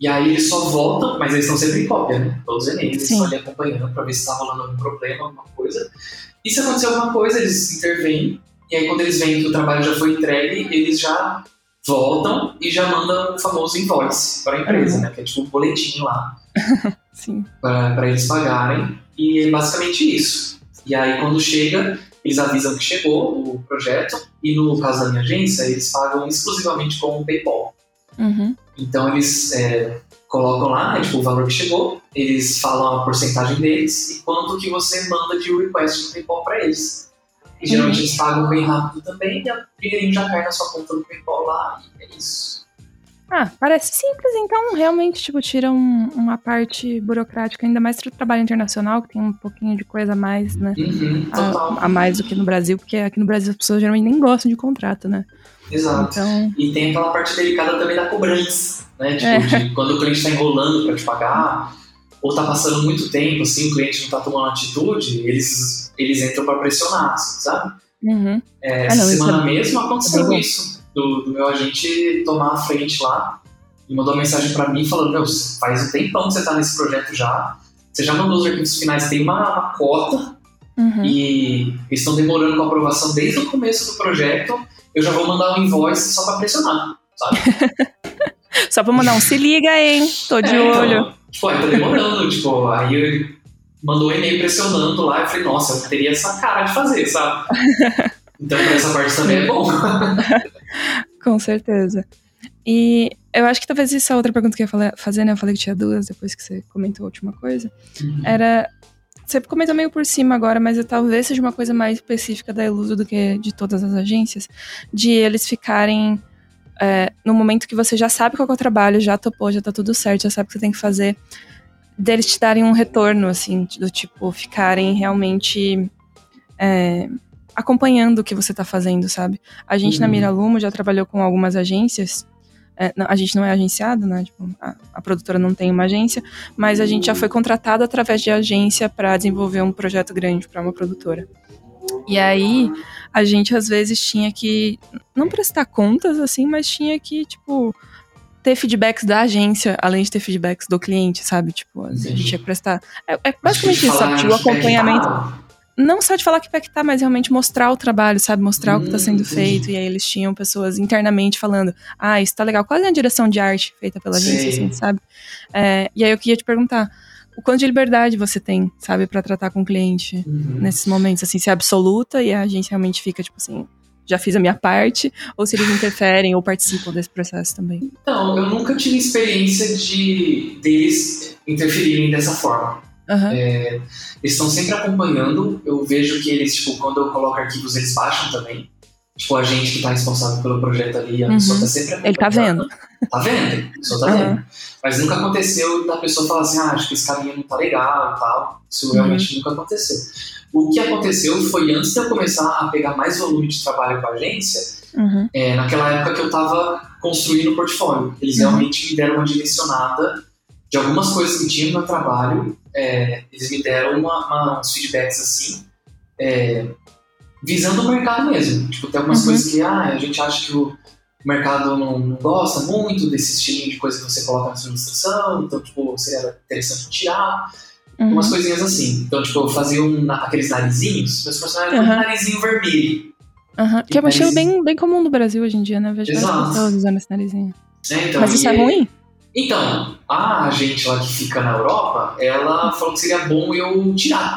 E aí eles só voltam, mas eles estão sempre em cópia, né? Todos os e-mails, eles estão ali acompanhando para ver se está rolando algum problema, alguma coisa. E se acontecer alguma coisa, eles intervêm. E aí, quando eles veem que o trabalho já foi entregue, eles já voltam e já mandam o famoso invoice para a empresa, uhum. né? Que é tipo um boletim lá. para eles pagarem. E é basicamente isso. E aí, quando chega, eles avisam que chegou o projeto. E no caso da minha agência, eles pagam exclusivamente com o PayPal. Uhum. Então, eles é, colocam lá, né, tipo, o valor que chegou, eles falam a porcentagem deles e quanto que você manda de request no PayPal para eles. E geralmente uhum. eles pagam bem rápido também, e a dinheirinho já cai na sua conta do PayPal lá, e é isso. Ah, parece simples, então realmente, tipo, tira um, uma parte burocrática, ainda mais para o trabalho internacional, que tem um pouquinho de coisa a mais, né? Uhum, a, a, mais do que no Brasil, porque aqui no Brasil as pessoas geralmente nem gostam de contrato, né? Exato. Então... E tem aquela parte delicada também da cobrança, né? Tipo, é. de quando o cliente está enrolando para te pagar, ou está passando muito tempo, assim, o cliente não está tomando atitude, eles eles entram para pressionar, assim, sabe? Uhum. É, ah, não, semana é... mesmo aconteceu é isso, do, do, meu agente tomar a frente lá e mandou uma mensagem para mim falando, meu, faz um tempão que você tá nesse projeto já, você já mandou os arquivos finais, tem uma, uma cota uhum. e eles estão demorando com a aprovação desde o começo do projeto, eu já vou mandar um invoice só para pressionar, sabe? só para mandar um se liga, hein? Tô de é, então, olho. Então, tipo, aí tá demorando, tipo, aí mandou um e-mail pressionando lá. Eu falei, nossa, eu teria essa cara de fazer, sabe? Então, pra essa parte também é bom. Com certeza. E eu acho que talvez essa outra pergunta que eu ia fazer, né? Eu falei que tinha duas depois que você comentou a última coisa. Uhum. Era. Você comentou meio por cima agora, mas talvez seja uma coisa mais específica da Iluso do que de todas as agências, de eles ficarem é, no momento que você já sabe qual é o trabalho, já topou, já tá tudo certo, já sabe o que você tem que fazer deles te darem um retorno, assim, do tipo, ficarem realmente é, acompanhando o que você tá fazendo, sabe? A gente uhum. na Miralumo já trabalhou com algumas agências. É, não, a gente não é agenciado, né? Tipo, a, a, produtora não tem uma agência, mas a gente já foi contratado através de agência para desenvolver um projeto grande para uma produtora. E aí, a gente às vezes tinha que não prestar contas assim, mas tinha que, tipo, ter feedbacks da agência, além de ter feedbacks do cliente, sabe? Tipo, a gente tinha que prestar. É, é basicamente isso, sabe? Tipo, o acompanhamento. Não só de falar que tá, mas realmente mostrar o trabalho, sabe? Mostrar hum, o que está sendo feito. E aí eles tinham pessoas internamente falando: ah, isso tá legal. Qual é a direção de arte feita pela agência, assim, sabe? É, e aí eu queria te perguntar: o quanto de liberdade você tem, sabe, para tratar com o cliente uhum. nesses momentos, assim, se é absoluta e a agência realmente fica, tipo assim, já fiz a minha parte, ou se eles interferem ou participam desse processo também. Então, eu nunca tive experiência de deles interferirem dessa forma. Uhum. É, eles estão sempre acompanhando. Eu vejo que eles, tipo, quando eu coloco arquivos, eles baixam também. Tipo, a gente que está responsável pelo projeto ali, a Uhum. pessoa tá sempre Ele tá vendo. Tá vendo? A pessoa tá Uhum. vendo. Mas nunca aconteceu da pessoa falar assim, ah, acho que esse caminho não tá legal e tal. Isso Uhum. realmente nunca aconteceu. O que aconteceu foi antes de eu começar a pegar mais volume de trabalho com a agência, Uhum. é, naquela época que eu tava construindo o portfólio. Eles Uhum. realmente me deram uma direcionada de algumas coisas que tinha no meu trabalho. é, eles me deram uma, uma- uns feedbacks assim, é, visando o mercado mesmo. Tipo, tem algumas Uhum. coisas que ah, a gente acha que o mercado não, não gosta muito desse estilo de coisa que você coloca na sua ilustração, então, tipo, seria interessante tirar. Uhum. Umas coisinhas assim. Então, tipo, eu fazia um, aqueles narizinhos, meus personagens Uhum. um narizinho vermelho. Uhum. Que é um estilo bem, bem comum no Brasil hoje em dia, né? Eu Vejo Exato. pessoas usando esse narizinho. Né? Então, Mas isso e é ruim? Então, a gente lá que fica na Europa, ela falou que seria bom eu tirar.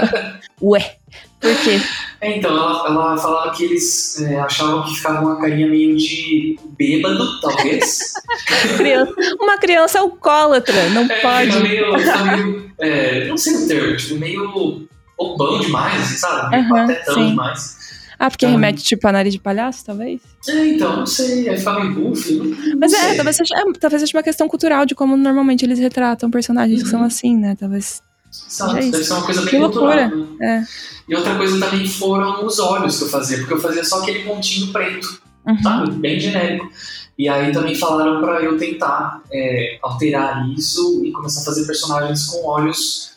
Ué, por quê? Então, ela, ela falava que eles é, achavam que ficava uma carinha meio de bêbado, talvez. Criança- uma criança alcoólatra, não É, pode. Meio, meio é, não sei o termo, tipo, meio bobão demais, sabe? Meio Aham, patetão sim. demais. Ah, porque Então- remete tipo a nariz de palhaço, talvez? É, então, não sei, aí meio goofy. Não, não Mas é, talvez seja, é, talvez seja uma questão cultural de como normalmente eles retratam personagens que são Uhum. assim, né? Talvez. Exato, é deve ser uma coisa bem Que loucura. cultural. Né? É. E outra coisa também foram os olhos que eu fazia, porque eu fazia só aquele pontinho preto. Uhum. sabe? Bem genérico. E aí também falaram pra eu tentar é, alterar isso e começar a fazer personagens com olhos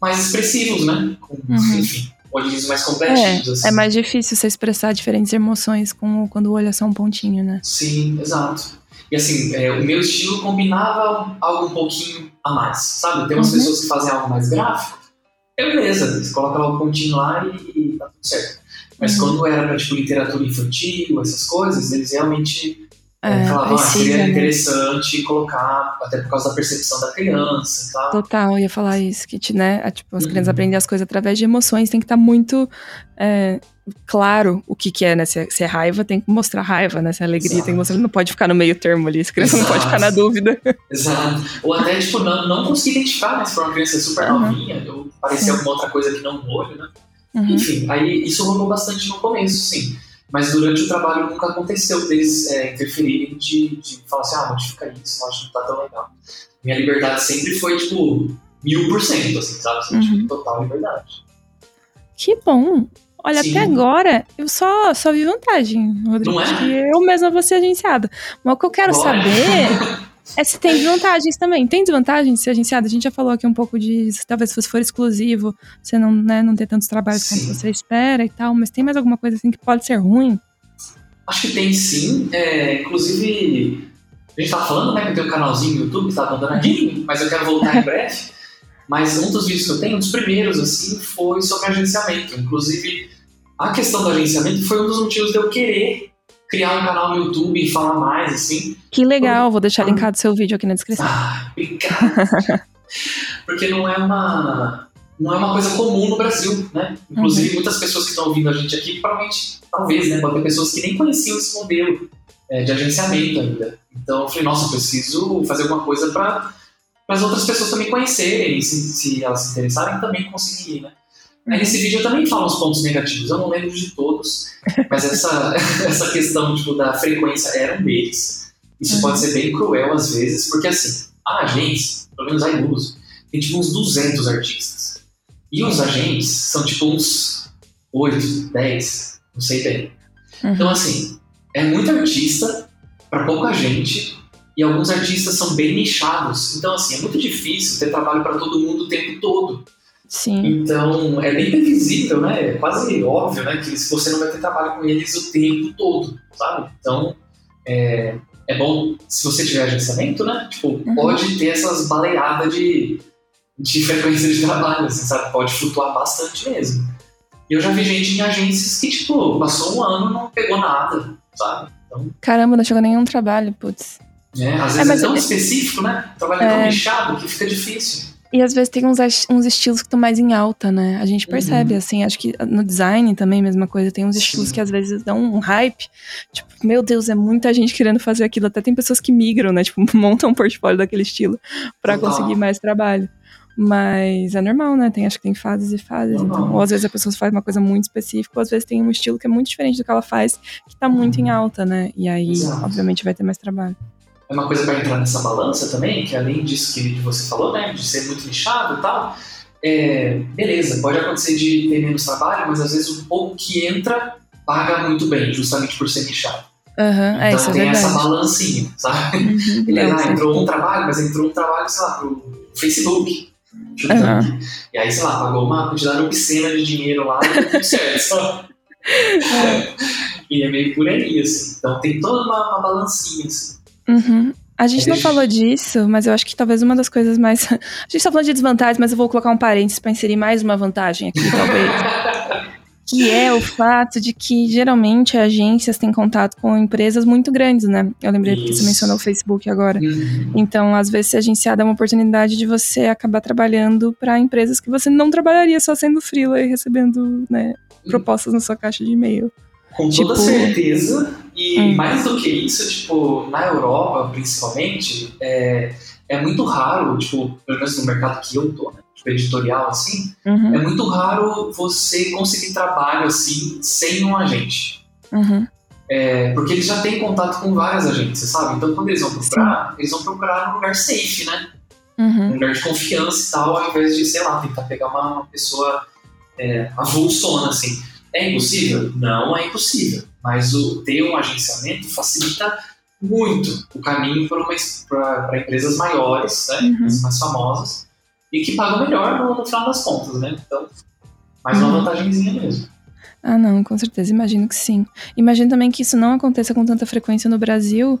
mais expressivos, né? Com, Uhum. enfim, olhinhos mais completinhos. assim. É mais difícil você expressar diferentes emoções com, quando o olho é só um pontinho, né? Sim, exato. E assim, é, o meu estilo combinava algo um pouquinho a mais, sabe? Tem umas Uhum. pessoas que fazem algo mais gráfico, é beleza, você coloca lá o pontinho lá e, e tá tudo certo. Mas Uhum. quando era pra, tipo, literatura infantil, essas coisas, eles realmente É, falavam, ah, seria né? interessante colocar, até por causa da percepção da criança e tal. Total, eu ia falar isso, que né, tipo, as Uhum. crianças aprendem as coisas através de emoções, tem que estar muito é, claro o que, que é, né? Se, é, se é raiva, tem que mostrar raiva, né? Se é alegria, Exato. tem que mostrar, não pode ficar no meio termo ali, a criança não pode ficar na dúvida. Exato. Ou até, tipo, não, não conseguir identificar, né? Se for uma criança super Uhum. novinha, Sim. alguma outra coisa que não no olho, né? Uhum. Enfim, aí isso rolou bastante no começo, sim. Mas durante o trabalho nunca aconteceu deles é, interferirem de, de falar assim, ah, modifica isso, acho que não tá tão legal. Minha liberdade sempre foi, tipo, mil por cento, assim, sabe? Assim, Uhum. tipo, total liberdade. Que bom! Olha, Sim. até agora eu só, só vi vantagem, Rodrigo. Não é? Eu mesma vou ser agenciada. Mas o que eu quero Bora. saber é se tem desvantagens também. Tem desvantagens de ser agenciada? A gente já falou aqui um pouco de talvez se for exclusivo, você não, né, não ter tantos trabalhos quanto Sim. você espera e tal, mas tem mais alguma coisa assim que pode ser ruim? Acho que tem sim. É, inclusive, a gente tá falando, né, que eu tenho um canalzinho no YouTube, tá mandando aqui, mas eu quero voltar em breve. Mas um dos vídeos que eu tenho, um dos primeiros, assim, foi sobre agenciamento. Inclusive, a questão do agenciamento foi um dos motivos de eu querer criar um canal no YouTube e falar mais, assim. Que legal, vou deixar linkado seu vídeo aqui na descrição. Ah, obrigado. Porque não é uma não é uma coisa comum no Brasil, né? Inclusive, muitas pessoas que estão ouvindo a gente aqui, provavelmente, talvez, né? Pode ter pessoas que nem conheciam esse modelo é, de agenciamento ainda. Então, eu falei, nossa, eu preciso fazer alguma coisa para as outras pessoas também conhecerem, se, se elas se interessarem, também conseguirem, né? Aí nesse vídeo eu também falo os pontos negativos, eu não lembro de todos, mas essa, essa questão tipo, da frequência era um deles. Isso Uhum. pode ser bem cruel às vezes, porque assim, a agência, pelo menos a Iluso, tem tipo uns 200 artistas. E os agentes são tipo uns 8, 10, não sei bem. Uhum. Então assim, é muito artista para pouca gente e alguns artistas são bem nichados. Então assim, é muito difícil ter trabalho para todo mundo o tempo todo. Sim. Então, é bem previsível, né? É quase óbvio, né? Que se você não vai ter trabalho com eles o tempo todo, sabe? Então, é, é bom, se você tiver agenciamento, né? Tipo, Uhum. pode ter essas baleadas de, de frequência de trabalho, assim, sabe? Pode flutuar bastante mesmo. E eu já vi gente em agências que, tipo, passou um ano e não pegou nada, sabe? Então, Caramba, não chegou nenhum trabalho, putz. é, às É, vezes é, mas tão específico, né? Trabalho é tão É. nichado que fica difícil. E às vezes tem uns, uns estilos que estão mais em alta, né? A gente percebe, uhum. assim, acho que no design também, mesma coisa. Tem uns estilos Sim. que às vezes dão um hype. Tipo, meu Deus, é muita gente querendo fazer aquilo. Até tem pessoas que migram, né? Tipo, montam um portfólio daquele estilo para conseguir mais trabalho. Mas é normal, né? Tem, acho que tem fases e fases. Então, ou às vezes a pessoa faz uma coisa muito específica, ou às vezes tem um estilo que é muito diferente do que ela faz, que tá muito em uhum. alta, né? E aí, Exato. obviamente, vai ter mais trabalho. É uma coisa para entrar nessa balança também, que além disso que você falou, né? De ser muito nichado e tal. É, beleza, pode acontecer de ter menos trabalho, mas às vezes o pouco que entra paga muito bem, justamente por ser nichado. Uhum, é, então tem é essa balancinha, sabe? Uhum, Beleza, ah, entrou um trabalho, mas entrou um trabalho, sei lá, pro Facebook. Uhum. E aí, sei lá, pagou uma quantidade obscena de dinheiro lá certo. é. E é meio por aí, assim. Então tem toda uma, uma balancinha, assim. Uhum. A gente não falou disso, mas eu acho que talvez uma das coisas mais. A gente tá falando de desvantagens, mas eu vou colocar um parênteses para inserir mais uma vantagem aqui, talvez. que é o fato de que geralmente agências têm contato com empresas muito grandes, né? Eu lembrei Isso. que você mencionou o Facebook agora. Uhum. Então, às vezes, ser agenciado é uma oportunidade de você acabar trabalhando para empresas que você não trabalharia só sendo freela e recebendo né, uhum. propostas na sua caixa de e-mail. Com tipo... toda certeza. E hum. mais do que isso, tipo, na Europa, principalmente, é, é muito raro, tipo, pelo menos no mercado que eu tô, né? tipo, editorial, assim, uhum. é muito raro você conseguir trabalho, assim, sem um agente. Uhum. É, porque eles já têm contato com várias agências, sabe? Então, quando eles vão procurar, Sim. eles vão procurar num lugar safe, né? Uhum. Um lugar de confiança e tal, ao invés de, sei lá, tentar pegar uma, uma pessoa é, avulsona, assim. É impossível? Não é impossível. Mas o ter um agenciamento facilita muito o caminho para empresas maiores, né? Uhum. mais famosas, e que pagam melhor no, no final das contas, né? Então, mais uma uhum. vantagemzinha mesmo. Ah, não, com certeza, imagino que sim. Imagino também que isso não aconteça com tanta frequência no Brasil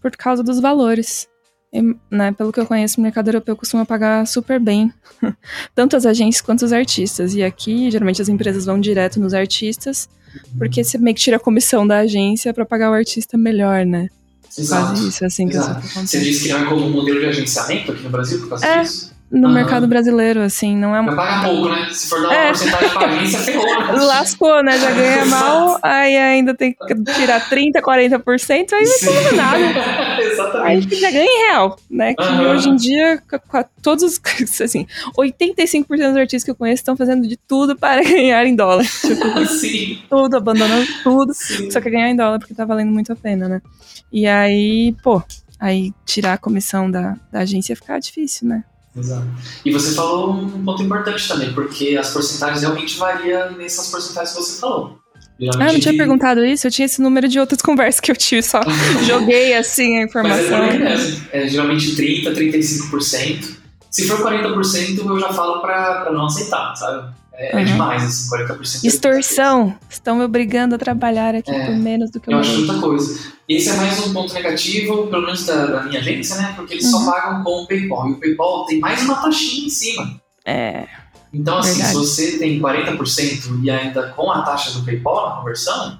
por causa dos valores. E, né, pelo que eu conheço, o mercado europeu costuma pagar super bem, tanto as agências quanto os artistas. E aqui, geralmente, as empresas vão direto nos artistas, porque você meio que tira a comissão da agência para pagar o artista melhor, né? Exato. Quase isso, assim Exato. que Você disse que não é como um modelo de agenciamento aqui no Brasil por causa é, disso? No uhum. mercado brasileiro, assim, não é uma. Paga pouco, né? Se for dar uma é. porcentagem pra agência, ferrou. Né? Lascou, né? Já ganha mal, aí ainda tem que tirar 30%, 40%, aí não tem nada. Exatamente. Aí já ganha em real, né? Que uhum. hoje em dia, todos os. Assim, 85% dos artistas que eu conheço estão fazendo de tudo para ganhar em dólar. Tipo, Sim. Tudo, abandonando tudo. Sim. Só quer ganhar em dólar porque tá valendo muito a pena, né? E aí, pô, aí tirar a comissão da, da agência fica difícil, né? Exato. E você falou um ponto importante também, porque as porcentagens realmente variam nessas porcentagens que você falou. Geralmente... Ah, eu não tinha perguntado isso, eu tinha esse número de outras conversas que eu tive, só joguei assim a informação. Mas é, mesmo. é geralmente 30%, 35%. Se for 40%, eu já falo pra não aceitar, sabe? É, uhum. é demais, assim, 40%. É Extorsão! Estão me obrigando a trabalhar aqui é, por menos do que eu Eu acho muita coisa. Esse é mais um ponto negativo, pelo menos da, da minha agência, né? Porque eles uhum. só pagam com o PayPal. E o PayPal tem mais uma taxinha em cima. É. Então, assim, Verdade. se você tem 40% e ainda com a taxa do PayPal na conversão,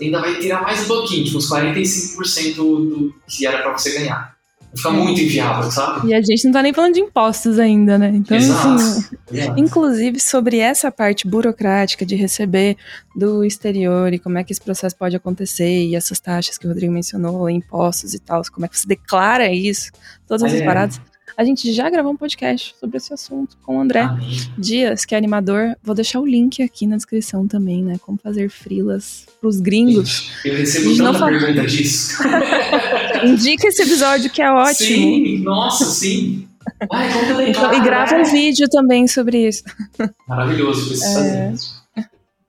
ainda vai tirar mais um pouquinho, tipo uns 45% do que era para você ganhar. Fica muito inviável, sabe? E a gente não tá nem falando de impostos ainda, né? Então, Exato. assim, Exato. inclusive sobre essa parte burocrática de receber do exterior e como é que esse processo pode acontecer e essas taxas que o Rodrigo mencionou, impostos e tal, como é que você declara isso, todas essas é. paradas. A gente já gravou um podcast sobre esse assunto com o André Amém. Dias, que é animador. Vou deixar o link aqui na descrição também, né? Como fazer frilas pros gringos. Eu recebo tanta fala... pergunta disso. Indica esse episódio que é ótimo. Sim, nossa, sim. Ai, como então, e grava um vídeo também sobre isso. Maravilhoso, precisa é... fazer.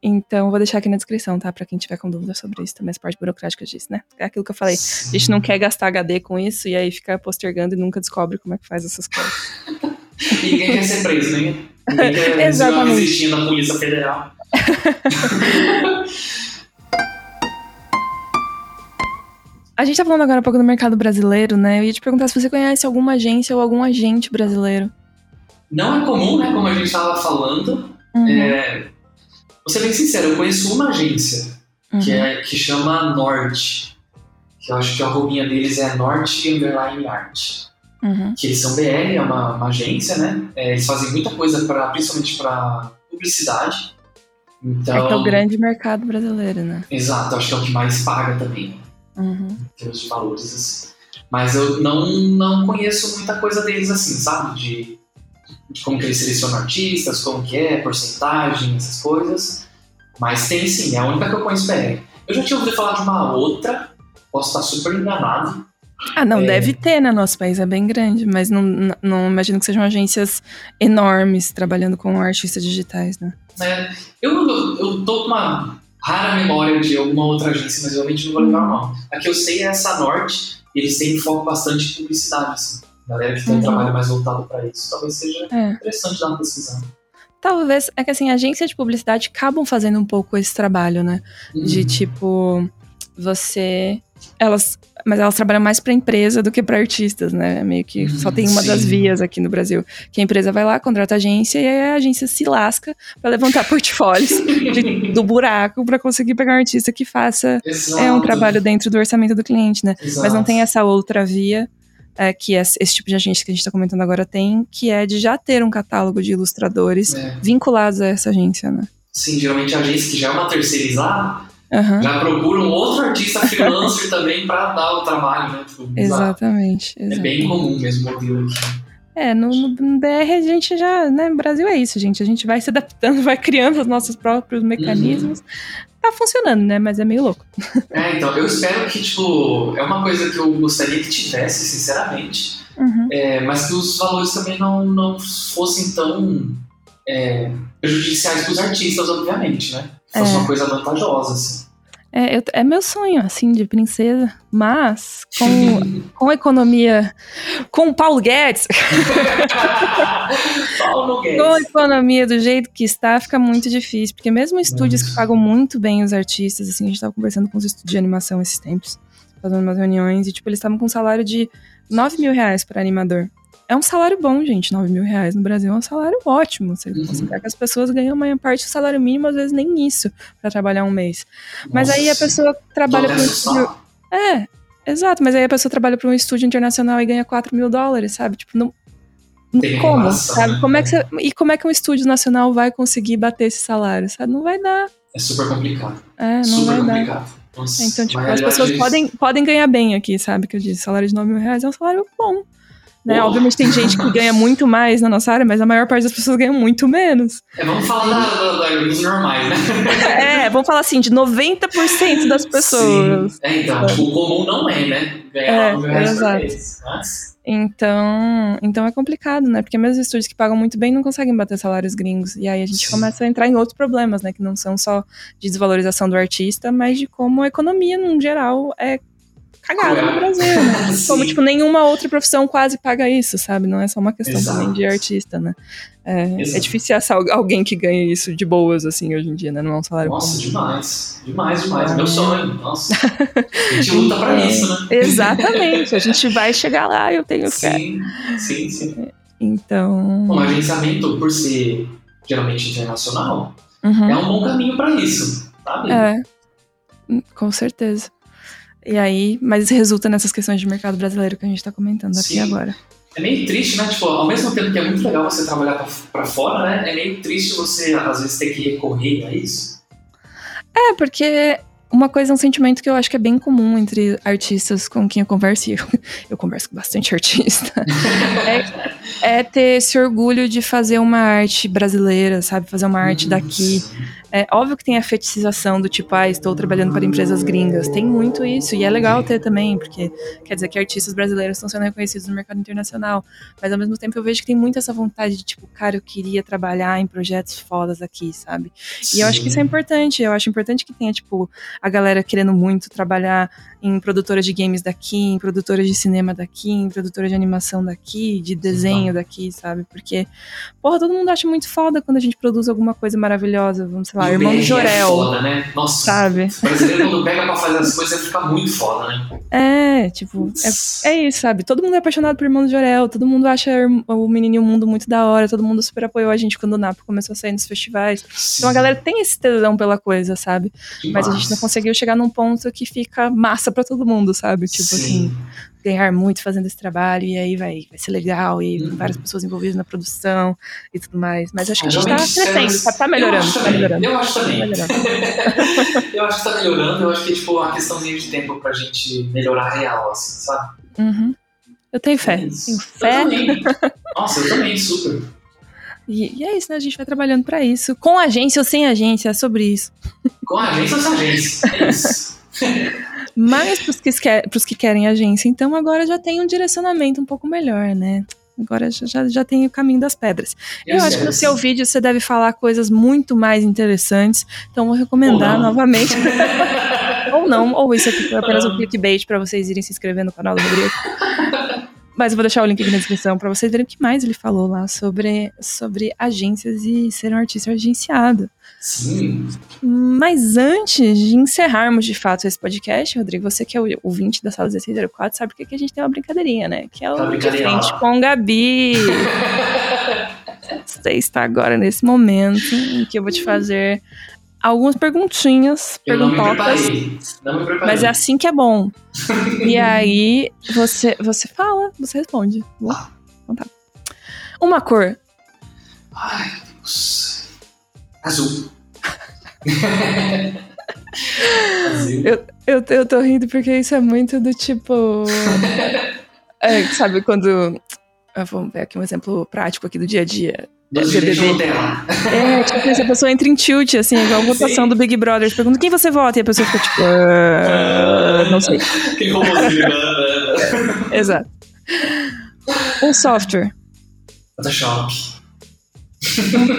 Então, vou deixar aqui na descrição, tá? Pra quem tiver com dúvida sobre isso, também as partes burocráticas disso, né? É aquilo que eu falei. A gente não quer gastar HD com isso e aí fica postergando e nunca descobre como é que faz essas coisas. Ninguém quer ser preso, né? Ninguém quer Exatamente. existir na Polícia Federal. A gente tá falando agora um pouco do mercado brasileiro, né? Eu ia te perguntar se você conhece alguma agência ou algum agente brasileiro. Não é comum, né? Como a gente tava falando. Uhum. É, Vou ser bem sincero, eu conheço uma agência uhum. que, é, que chama Norte. Que eu acho que a roupinha deles é Norte Underline Art. Uhum. que eles são BR, é uma, uma agência, né? É, eles fazem muita coisa, pra, principalmente para publicidade. Então, É que é o grande mercado brasileiro, né? Exato, acho que é o que mais paga também, Uhum. em termos de valores, assim. Mas eu não, não conheço muita coisa deles assim, sabe? De, de como que eles selecionam artistas, como que é, porcentagem, essas coisas. Mas tem sim, é a única que eu conheço BR. Eu já tinha ouvido falar de uma outra, posso estar super enganado, Ah, não, É. deve ter, né? Nosso país é bem grande, mas não, não, imagino que sejam agências enormes trabalhando com artistas digitais, né? né? Eu, eu tô com uma rara memória de alguma outra agência, mas realmente não vou lembrar o nome. A que eu sei é essa Norte, e eles têm foco bastante em publicidade, assim. Galera que tem um Uhum. trabalho mais voltado para isso. Talvez seja É. interessante dar uma pesquisada. Talvez, é que assim, agências de publicidade acabam fazendo um pouco esse trabalho, né? De Uhum. tipo, você. Elas. Mas elas trabalham mais pra empresa do que pra artistas, né? Meio que Uhum, só tem uma das sim. vias aqui no Brasil. Que a empresa vai lá, contrata a agência e aí a agência se lasca pra levantar portfólios de- do buraco pra conseguir pegar um artista que faça. Exato. É um trabalho dentro do orçamento do cliente, né? Mas não Exato. tem essa outra via é, que esse esse tipo de agência que a gente está comentando agora tem, que é de já ter um catálogo de ilustradores É. vinculados a essa agência, né? Sim, geralmente a agência que já é uma terceirizada, Aham. já procura um outro artista freelancer também para dar o trabalho, né? Tipo, Exatamente. É exatamente. bem comum mesmo o modelo aqui. É, no, no BR a gente já, né, Brasil é isso, gente. A gente vai se adaptando, vai criando os nossos próprios mecanismos. Tá funcionando, né? Mas é meio louco. É, então, eu espero que, tipo, é uma coisa que eu gostaria que tivesse, sinceramente, Uhum. é, mas que os valores também não, não fossem tão é, prejudiciais para os artistas, obviamente, né? Fosse É. uma coisa vantajosa, assim. É, eu- é meu sonho, assim, de princesa. Mas, com, com economia. Com o Paulo Guedes, Paulo Guedes. Com a economia do jeito que está, fica muito difícil. Porque mesmo estúdios que pagam muito bem os artistas, assim, a gente tava conversando com os estúdios de animação esses tempos, fazendo umas reuniões, e tipo, eles estavam com um salário de 9 mil reais para animador. É um salário bom, gente, 9 mil reais no Brasil é um salário ótimo. Você Uhum. considerar que as pessoas ganham a maior parte do salário mínimo, às vezes nem isso, para trabalhar um mês. Mas aí a Nossa, pessoa trabalha para um estúdio. É, exato, mas aí a pessoa trabalha para um estúdio internacional e ganha 4 mil dólares, sabe? Tipo, não. Tem como, relação, sabe? né? Como é que você, e como é que um estúdio nacional vai conseguir bater esse salário, sabe? Não vai dar. É super complicado. É, não super vai dar. complicado. Nossa, Então, tipo, as realidade pessoas podem, podem ganhar bem aqui, sabe? Que eu disse, salário de 9 mil reais é um salário bom. Né? Obviamente tem gente que ganha muito mais na nossa área, mas a maior parte das pessoas ganha muito menos. É, vamos falar dos normais, né? É, vamos falar assim, de 90% das pessoas. Sim. É, então, o comum não é, né? Ganhar É, 9 mil reais por exato. mês. Mas, Então, então é complicado, né? Porque mesmo os estúdios que pagam muito bem não conseguem bater salários gringos. E aí a gente começa a entrar em outros problemas, né? Que não são só de desvalorização do artista, mas de como a economia, no geral, é cagada no Brasil, né? Como, tipo, nenhuma outra profissão quase paga isso, sabe? Não é só uma questão Exato. também de artista, né? É, é difícil achar al- alguém que ganhe isso de boas, assim, hoje em dia, né? Não é um salário Nossa, comum. demais. Demais, demais. Ah, Meu é. sonho. Nossa. A gente luta pra É, isso, né? Exatamente. A gente vai chegar lá, eu tenho fé. Sim, sim, sim. Então. Bom, agenciamento, por ser geralmente internacional, uhum. é um bom caminho pra isso, sabe? É, hum, com certeza. E aí, mas resulta nessas questões de mercado brasileiro que a gente tá comentando aqui Sim. agora. É meio triste, né? Tipo, ao mesmo tempo que é muito legal você trabalhar pra fora, né? É meio triste você, às vezes, ter que recorrer a isso. É, porque uma coisa, um sentimento que eu acho que é bem comum entre artistas com quem eu converso, e eu, eu converso com bastante artista, é, é ter esse orgulho de fazer uma arte brasileira, sabe? Fazer uma arte daqui. É óbvio que tem a fetichização do tipo, ah, estou trabalhando para empresas gringas. Tem muito isso, e é legal ter também, porque quer dizer que artistas brasileiros estão sendo reconhecidos no mercado internacional. Mas ao mesmo tempo eu vejo que tem muito essa vontade de, tipo, cara, eu queria trabalhar em projetos fodas aqui, sabe? E eu acho que isso é importante. Eu acho importante que tenha, tipo, a galera querendo muito trabalhar em produtoras de games daqui, em produtoras de cinema daqui, em produtoras de animação daqui, de desenho daqui, sabe? Porque, porra, todo mundo acha muito foda quando a gente produz alguma coisa maravilhosa. Vamos, sei lá, E o Irmão do BR É Jorel, foda, né? Nossa, sabe? o brasileiro quando pega pra fazer as coisas fica muito foda, né? É, tipo, é, é isso, sabe? Todo mundo é apaixonado por Irmão do Jorel, todo mundo acha o Menininho Mundo muito da hora, todo mundo super apoiou a gente quando o Napo começou a sair nos festivais. Então a galera tem esse tesão pela coisa, sabe? Mas a gente não conseguiu chegar num ponto que fica massa pra todo mundo, sabe? Tipo assim, ganhar muito fazendo esse trabalho, e aí vai, vai ser legal, e Uhum. várias pessoas envolvidas na produção e tudo mais. Mas acho que a gente tá realmente, crescendo, sério, tá, tá melhorando, eu acho tá também, melhorando. Eu acho Tá também. eu acho que tá melhorando, eu acho que é tipo uma questãozinha de tempo pra gente melhorar real, assim, sabe? Uhum. Eu tenho fé. É isso. Tenho Eu fé. também. Nossa, eu também, super. E, e é isso, né? A gente vai trabalhando pra isso. Com agência ou sem agência, é sobre isso. Com agência ou sem agência? É isso. Mas pros que, quer, pros que querem agência, então agora já tem um direcionamento um pouco melhor, né? Agora já, já, tem o caminho das pedras. Eu acho que no seu vídeo você deve falar coisas muito mais interessantes, então vou recomendar não. novamente. ou não, ou isso aqui foi apenas um clickbait pra vocês irem se inscrever no canal do Rodrigo. Mas eu vou deixar o link aqui na descrição pra vocês verem o que mais ele falou lá sobre, sobre agências e ser um artista agenciado. Sim. Mas antes de encerrarmos de fato esse podcast, Rodrigo, você que é o ouvinte da sala 1604, sabe que aqui a gente tem uma brincadeirinha, né? Que é o Tá de frente com Gabi. você está agora nesse momento em que eu vou te fazer algumas perguntinhas, Eu não me perguntocas. preparei. Não me preparei. Mas é assim que é bom. e aí, você, você fala, você responde. Bom, então tá. Uma cor. Ai, Deus. Azul. Azul. Eu, eu tô rindo porque isso é muito do tipo. é, sabe, quando. ah, Vamos ver aqui um exemplo prático aqui do dia a dia. É, tipo, essa pessoa entra em tilt, assim, igual a votação Sim. do Big Brother. Pergunta quem você vota e a pessoa fica tipo. "Ah, não sei. Robôzinho. né? Exato. Um software. Photoshop.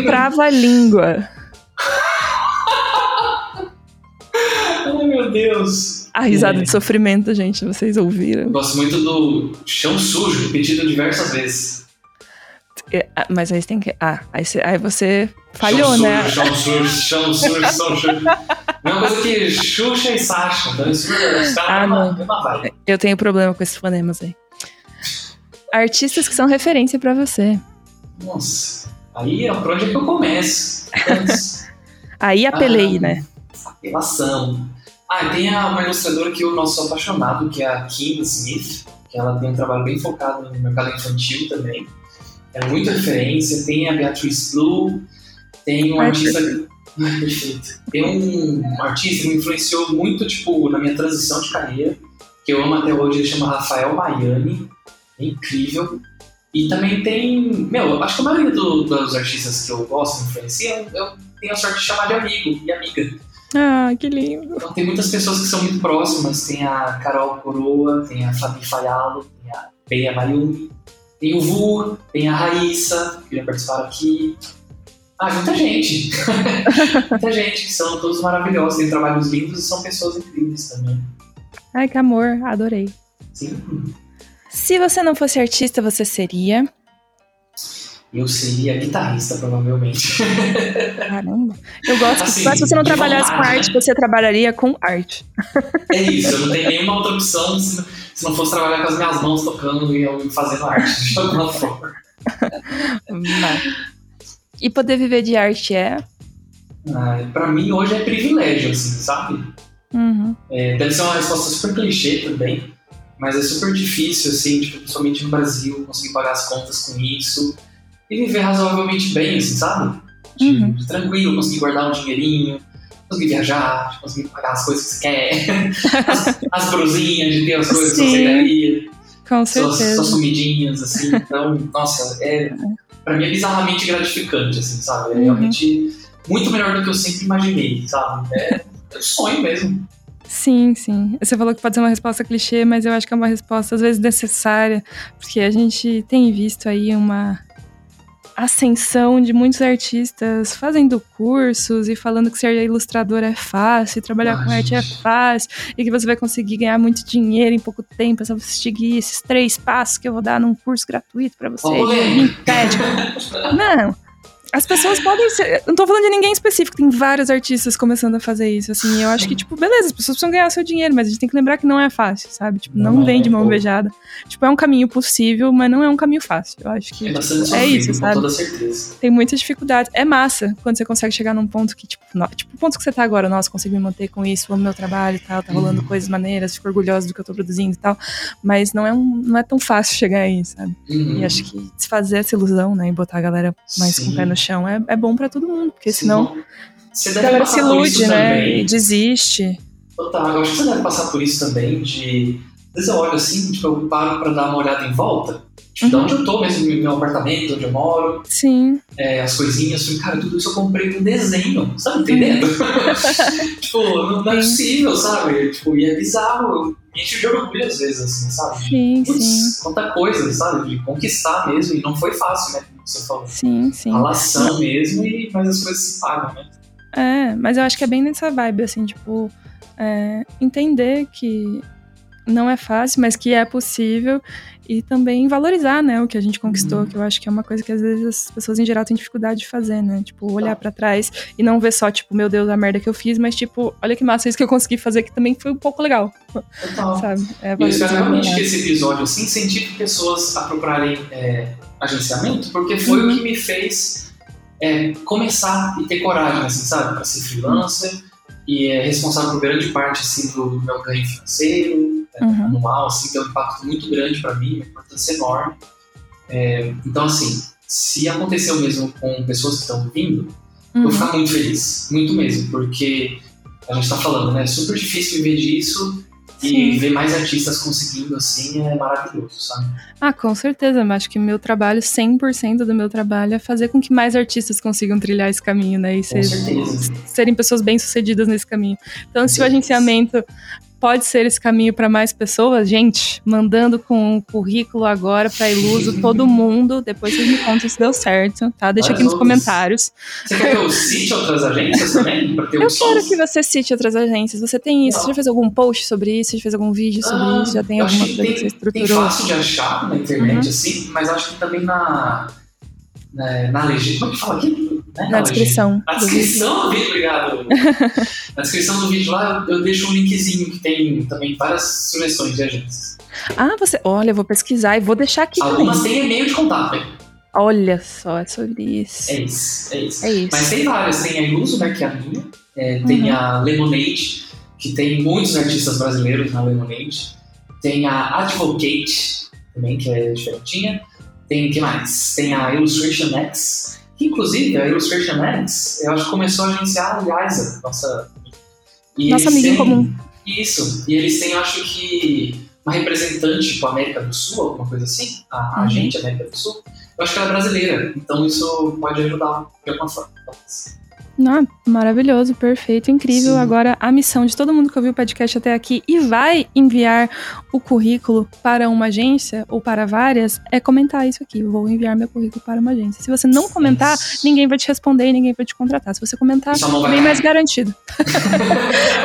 Trava-língua. Meu Deus. A risada É. de sofrimento, gente, vocês Eu ouviram. gosto muito do chão sujo, repetido diversas vezes. É, ah, mas aí você tem que. Ah, aí você, aí você falhou, chão né? Sujo, chão sujo, chão sujo, chão sujo. Mesma coisa que Xuxa e Sasha. Então isso Ah, é uma, não. é uma. Eu tenho problema com esses fonemas aí. Artistas que são referência pra você. Nossa. Aí é por onde é que eu começo? Antes. Aí apelei, Ah, né? Apelação. Ah, tem uma ilustradora que eu não sou apaixonado, que é a Kim Smith, que ela tem um trabalho bem focado no mercado infantil também. É muita referência. Tem a Beatriz Blue, tem um artista. Perfeito. Tem um artista que me influenciou muito, tipo, na minha transição de carreira, que eu amo até hoje, ele chama Rafael Maiani. É incrível. E também tem. Meu, eu acho que a maioria do- dos artistas que eu gosto, me influenciam, eu tenho a sorte de chamar de amigo e amiga. Ah, que lindo. Então tem muitas pessoas que são muito próximas. Tem a Carol Coroa, tem a Fabi Fayalo, tem a Beia Mayumi, tem o Vu, tem a Raíssa, que já participaram aqui. Ah, muita gente. muita gente, que são todos maravilhosos, têm trabalhos lindos e são pessoas incríveis também. Ai, que amor, adorei. Sim. Se você não fosse artista, você seria. Eu seria guitarrista, provavelmente. Caramba. Eu gosto que Assim, mas se você não trabalhasse com arte, né? você trabalharia com arte. É isso, eu não tenho nenhuma outra opção se, se não fosse trabalhar com as minhas mãos tocando e eu fazendo arte de alguma forma. E poder viver de arte é. Ah, pra mim hoje é privilégio, assim, sabe? Uhum. É, deve ser uma resposta super clichê também, mas é super difícil, assim, tipo, principalmente no Brasil, conseguir pagar as contas com isso e viver razoavelmente bem, assim, sabe? De- Uhum. tranquilo, conseguir guardar um dinheirinho, conseguir viajar, conseguir pagar as coisas que você quer, as, as brusinhas de ter as coisas que Sim. você queria, Com suas, certeza. suas comidinhas, assim. Então, nossa, é, pra mim é bizarramente gratificante, assim, sabe? É Uhum. realmente muito melhor do que eu sempre imaginei, sabe? É, é um sonho mesmo. Sim, sim. Você falou que pode ser uma resposta clichê, mas eu acho que é uma resposta às vezes necessária, porque a gente tem visto aí uma ascensão de muitos artistas fazendo cursos e falando que ser ilustrador é fácil, trabalhar Ah, com arte é fácil, e que você vai conseguir ganhar muito dinheiro em pouco tempo, é só você seguir esses três passos que eu vou dar num curso gratuito pra você. Me impede. Não. As pessoas podem ser. Não tô falando de ninguém específico, tem vários artistas começando a fazer isso. Assim, eu acho que, tipo, beleza, as pessoas precisam ganhar seu dinheiro, mas a gente tem que lembrar que não é fácil, sabe? Tipo, não, não vem de mão pô. beijada. Tipo, é um caminho possível, mas não é um caminho fácil. Eu acho que é, tipo, é isso, sabe? Com toda certeza. Tem muitas dificuldades. É massa quando você consegue chegar num ponto que, tipo, no, tipo, o ponto que você tá agora, nossa, consigo me manter com isso, amo meu trabalho e tal, tá rolando uhum. coisas maneiras, fico orgulhosa do que eu tô produzindo e tal. Mas não é, um, não é tão fácil chegar aí, sabe? Uhum. E acho que desfazer essa ilusão, né? E botar a galera mais Sim. com o pé no é, é bom para todo mundo, porque Sim. senão você a galera se ilude, né? Também. E desiste. Total, eu acho que você deve passar por isso também, de. Às vezes eu olho assim, tipo, eu paro pra dar uma olhada em volta. Tipo, uhum. de onde eu tô mesmo, no meu apartamento, onde eu moro. Sim. É, as coisinhas, falei, cara, tudo isso eu comprei um desenho, sabe, entendendo? Uhum. tipo, não, não é possível, sabe? Tipo, e é bizarro enche de orgulho às vezes, assim, sabe? Sim, Puts, sim. Quanta coisa, sabe? De conquistar mesmo, e não foi fácil, né? Você falou. Sim, sim. Relação mesmo, e, mas as coisas se pagam, né? É, mas eu acho que é bem nessa vibe, assim, tipo, é, entender que não é fácil, mas que é possível e também valorizar, né, o que a gente conquistou, uhum. que eu acho que é uma coisa que às vezes as pessoas em geral têm dificuldade de fazer, né? Tipo, olhar para trás e não ver só, tipo, meu Deus, a merda que eu fiz, mas tipo, olha que massa isso que eu consegui fazer que também foi um pouco legal. Total. Sabe? É eu espero realmente que esse episódio assim incentive pessoas a procurarem é, agenciamento, porque foi uhum. o que me fez é, começar e ter coragem, assim, sabe, para ser freelancer e é responsável por grande parte assim do meu ganho financeiro uhum. anual, assim, tem um impacto muito grande para mim, uma importância enorme. É, então, assim, se aconteceu mesmo com pessoas que estão vindo, uhum. eu vou ficar muito feliz, muito mesmo, porque a gente está falando, né? É super difícil viver disso e Sim. ver mais artistas conseguindo assim é maravilhoso, sabe? Ah, com certeza. Eu acho que meu trabalho, 100% do meu trabalho é fazer com que mais artistas consigam trilhar esse caminho, né? E ser, serem pessoas bem-sucedidas nesse caminho. Então, se o agenciamento pode ser esse caminho para mais pessoas, gente, mandando com o currículo agora para Iluso todo mundo. Depois vocês me contam se deu certo, tá? Deixa aqui nos comentários. Você quer que eu cite outras agências também? eu quero que você cite outras agências. Você tem isso? Você já fez algum post sobre isso? Você já fez algum vídeo sobre ah, isso? Já tem alguma coisa que, você estruturou? Tem fácil de achar na internet, uhum. assim, mas acho que também na, na, na legenda. Como é que fala aqui? Né? Na descrição. Na descrição do vídeo, obrigado. Na descrição do vídeo lá eu deixo um linkzinho que tem também várias sugestões de agências. Ah, você. Olha, eu vou pesquisar e vou deixar aqui. Algumas têm e-mail de contato, hein? Olha só, é sobre isso. É isso, é isso. É isso. Mas tem várias, tem a Iluso, né, que é a minha. É, tem uhum. a Lemonade, que tem muitos artistas brasileiros na Lemonade. Tem a Advocate, também, que é diferentinha. Tem, que mais? Tem a Illustration X, Inclusive, a Illustration X, eu acho que começou a agenciar a Liza, nossa... E nossa amiga em comum. Isso, e eles têm, acho que, uma representante tipo América do Sul, alguma coisa assim, a, uhum. gente, América do Sul, eu acho que ela é brasileira, então isso pode ajudar de alguma forma. Ah, maravilhoso, perfeito, incrível. Sim. Agora, a missão de todo mundo que ouviu o podcast até aqui e vai enviar o currículo para uma agência ou para várias é comentar isso aqui. vou enviar meu currículo para uma agência. Se você não comentar, ninguém vai te responder e ninguém vai te contratar. Se você comentar, é bem mais garantido.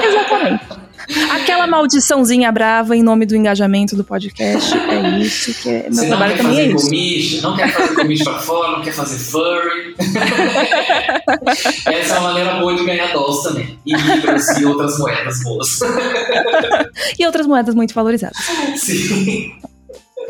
Exatamente. Aquela maldiçãozinha brava em nome do engajamento do podcast. É isso que é. Meu trabalho também é isso. Comiche, não quer fazer comiche pra fora, não quer fazer furry. Essa é uma maneira boa de ganhar dólares também. E libras e outras moedas boas. e outras moedas muito valorizadas. Sim.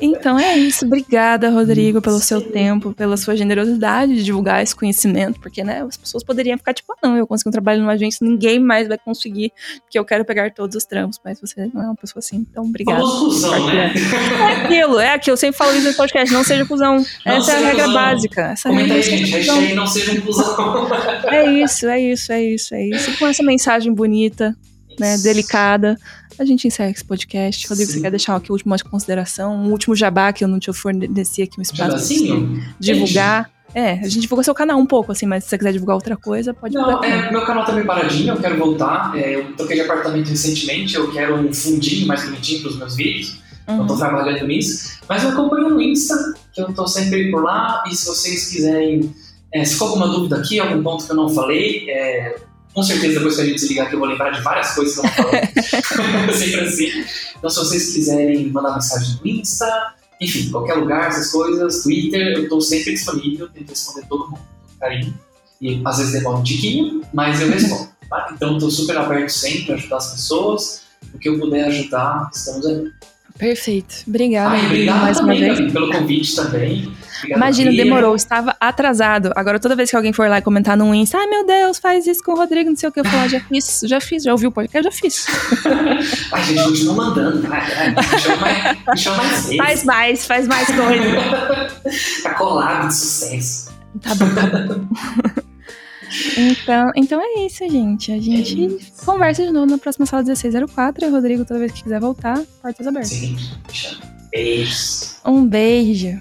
Então é isso. Obrigada, Rodrigo, pelo seu tempo, pela sua generosidade de divulgar esse conhecimento, porque né, as pessoas poderiam ficar tipo, ah, não, eu consigo um trabalho numa agência, ninguém mais vai conseguir, porque eu quero pegar todos os trampos, mas você não é uma pessoa assim, então obrigada. Né? É aquilo, é aquilo. Eu sempre falo isso no podcast, não seja cuzão. Não Essa é a regra básica. Essa Comenta regra aí, gente, não seja um cuzão. É isso, é isso, é isso, é isso. E com essa mensagem bonita, né, delicada, a gente encerra esse podcast. Rodrigo, Sim. você quer deixar aqui a última consideração, um último jabá que eu não te forneci aqui um espaço para divulgar? É, a gente divulga seu canal um pouco, assim, mas se você quiser divulgar outra coisa, pode Não, é, meu canal tá meio paradinho, eu quero voltar. É, eu toquei de apartamento recentemente, eu quero um fundinho mais bonitinho pros meus vídeos. Uhum. Eu tô trabalhando nisso. Mas eu acompanho no Insta, que eu tô sempre por lá. E se vocês quiserem, é, se for alguma dúvida aqui, algum ponto que eu não falei, é, com certeza, depois que a gente se ligar aqui, eu vou lembrar de várias coisas que eu não falei. Sempre assim. Então, se vocês quiserem mandar mensagem no Insta, enfim, qualquer lugar, essas coisas, Twitter, eu estou sempre disponível, tento responder todo mundo. carinho. E às vezes demora um tiquinho, mas eu respondo. tá? Então estou super aberto sempre a ajudar as pessoas. O que eu puder ajudar, estamos aí. Perfeito. Obrigada Gabi, obrigado mais uma também, vez. Gabi, pelo convite também. Imagina, demorou, estava atrasado. Agora, toda vez que alguém for lá e comentar no Insta, ai meu Deus, faz isso com o Rodrigo, não sei o que, eu falar, já fiz, já fiz, já ouviu o podcast, já fiz. Ai, gente, continua mandando, cara. Me chama mais, vezes. Faz mais, faz mais coisa. Tá colado de sucesso. Tá bom, tá bom. Então, então é isso, gente. A gente É conversa de novo na próxima sala 1604. Rodrigo, toda vez que quiser voltar, portas abertas. Sim. Beijos. Um beijo.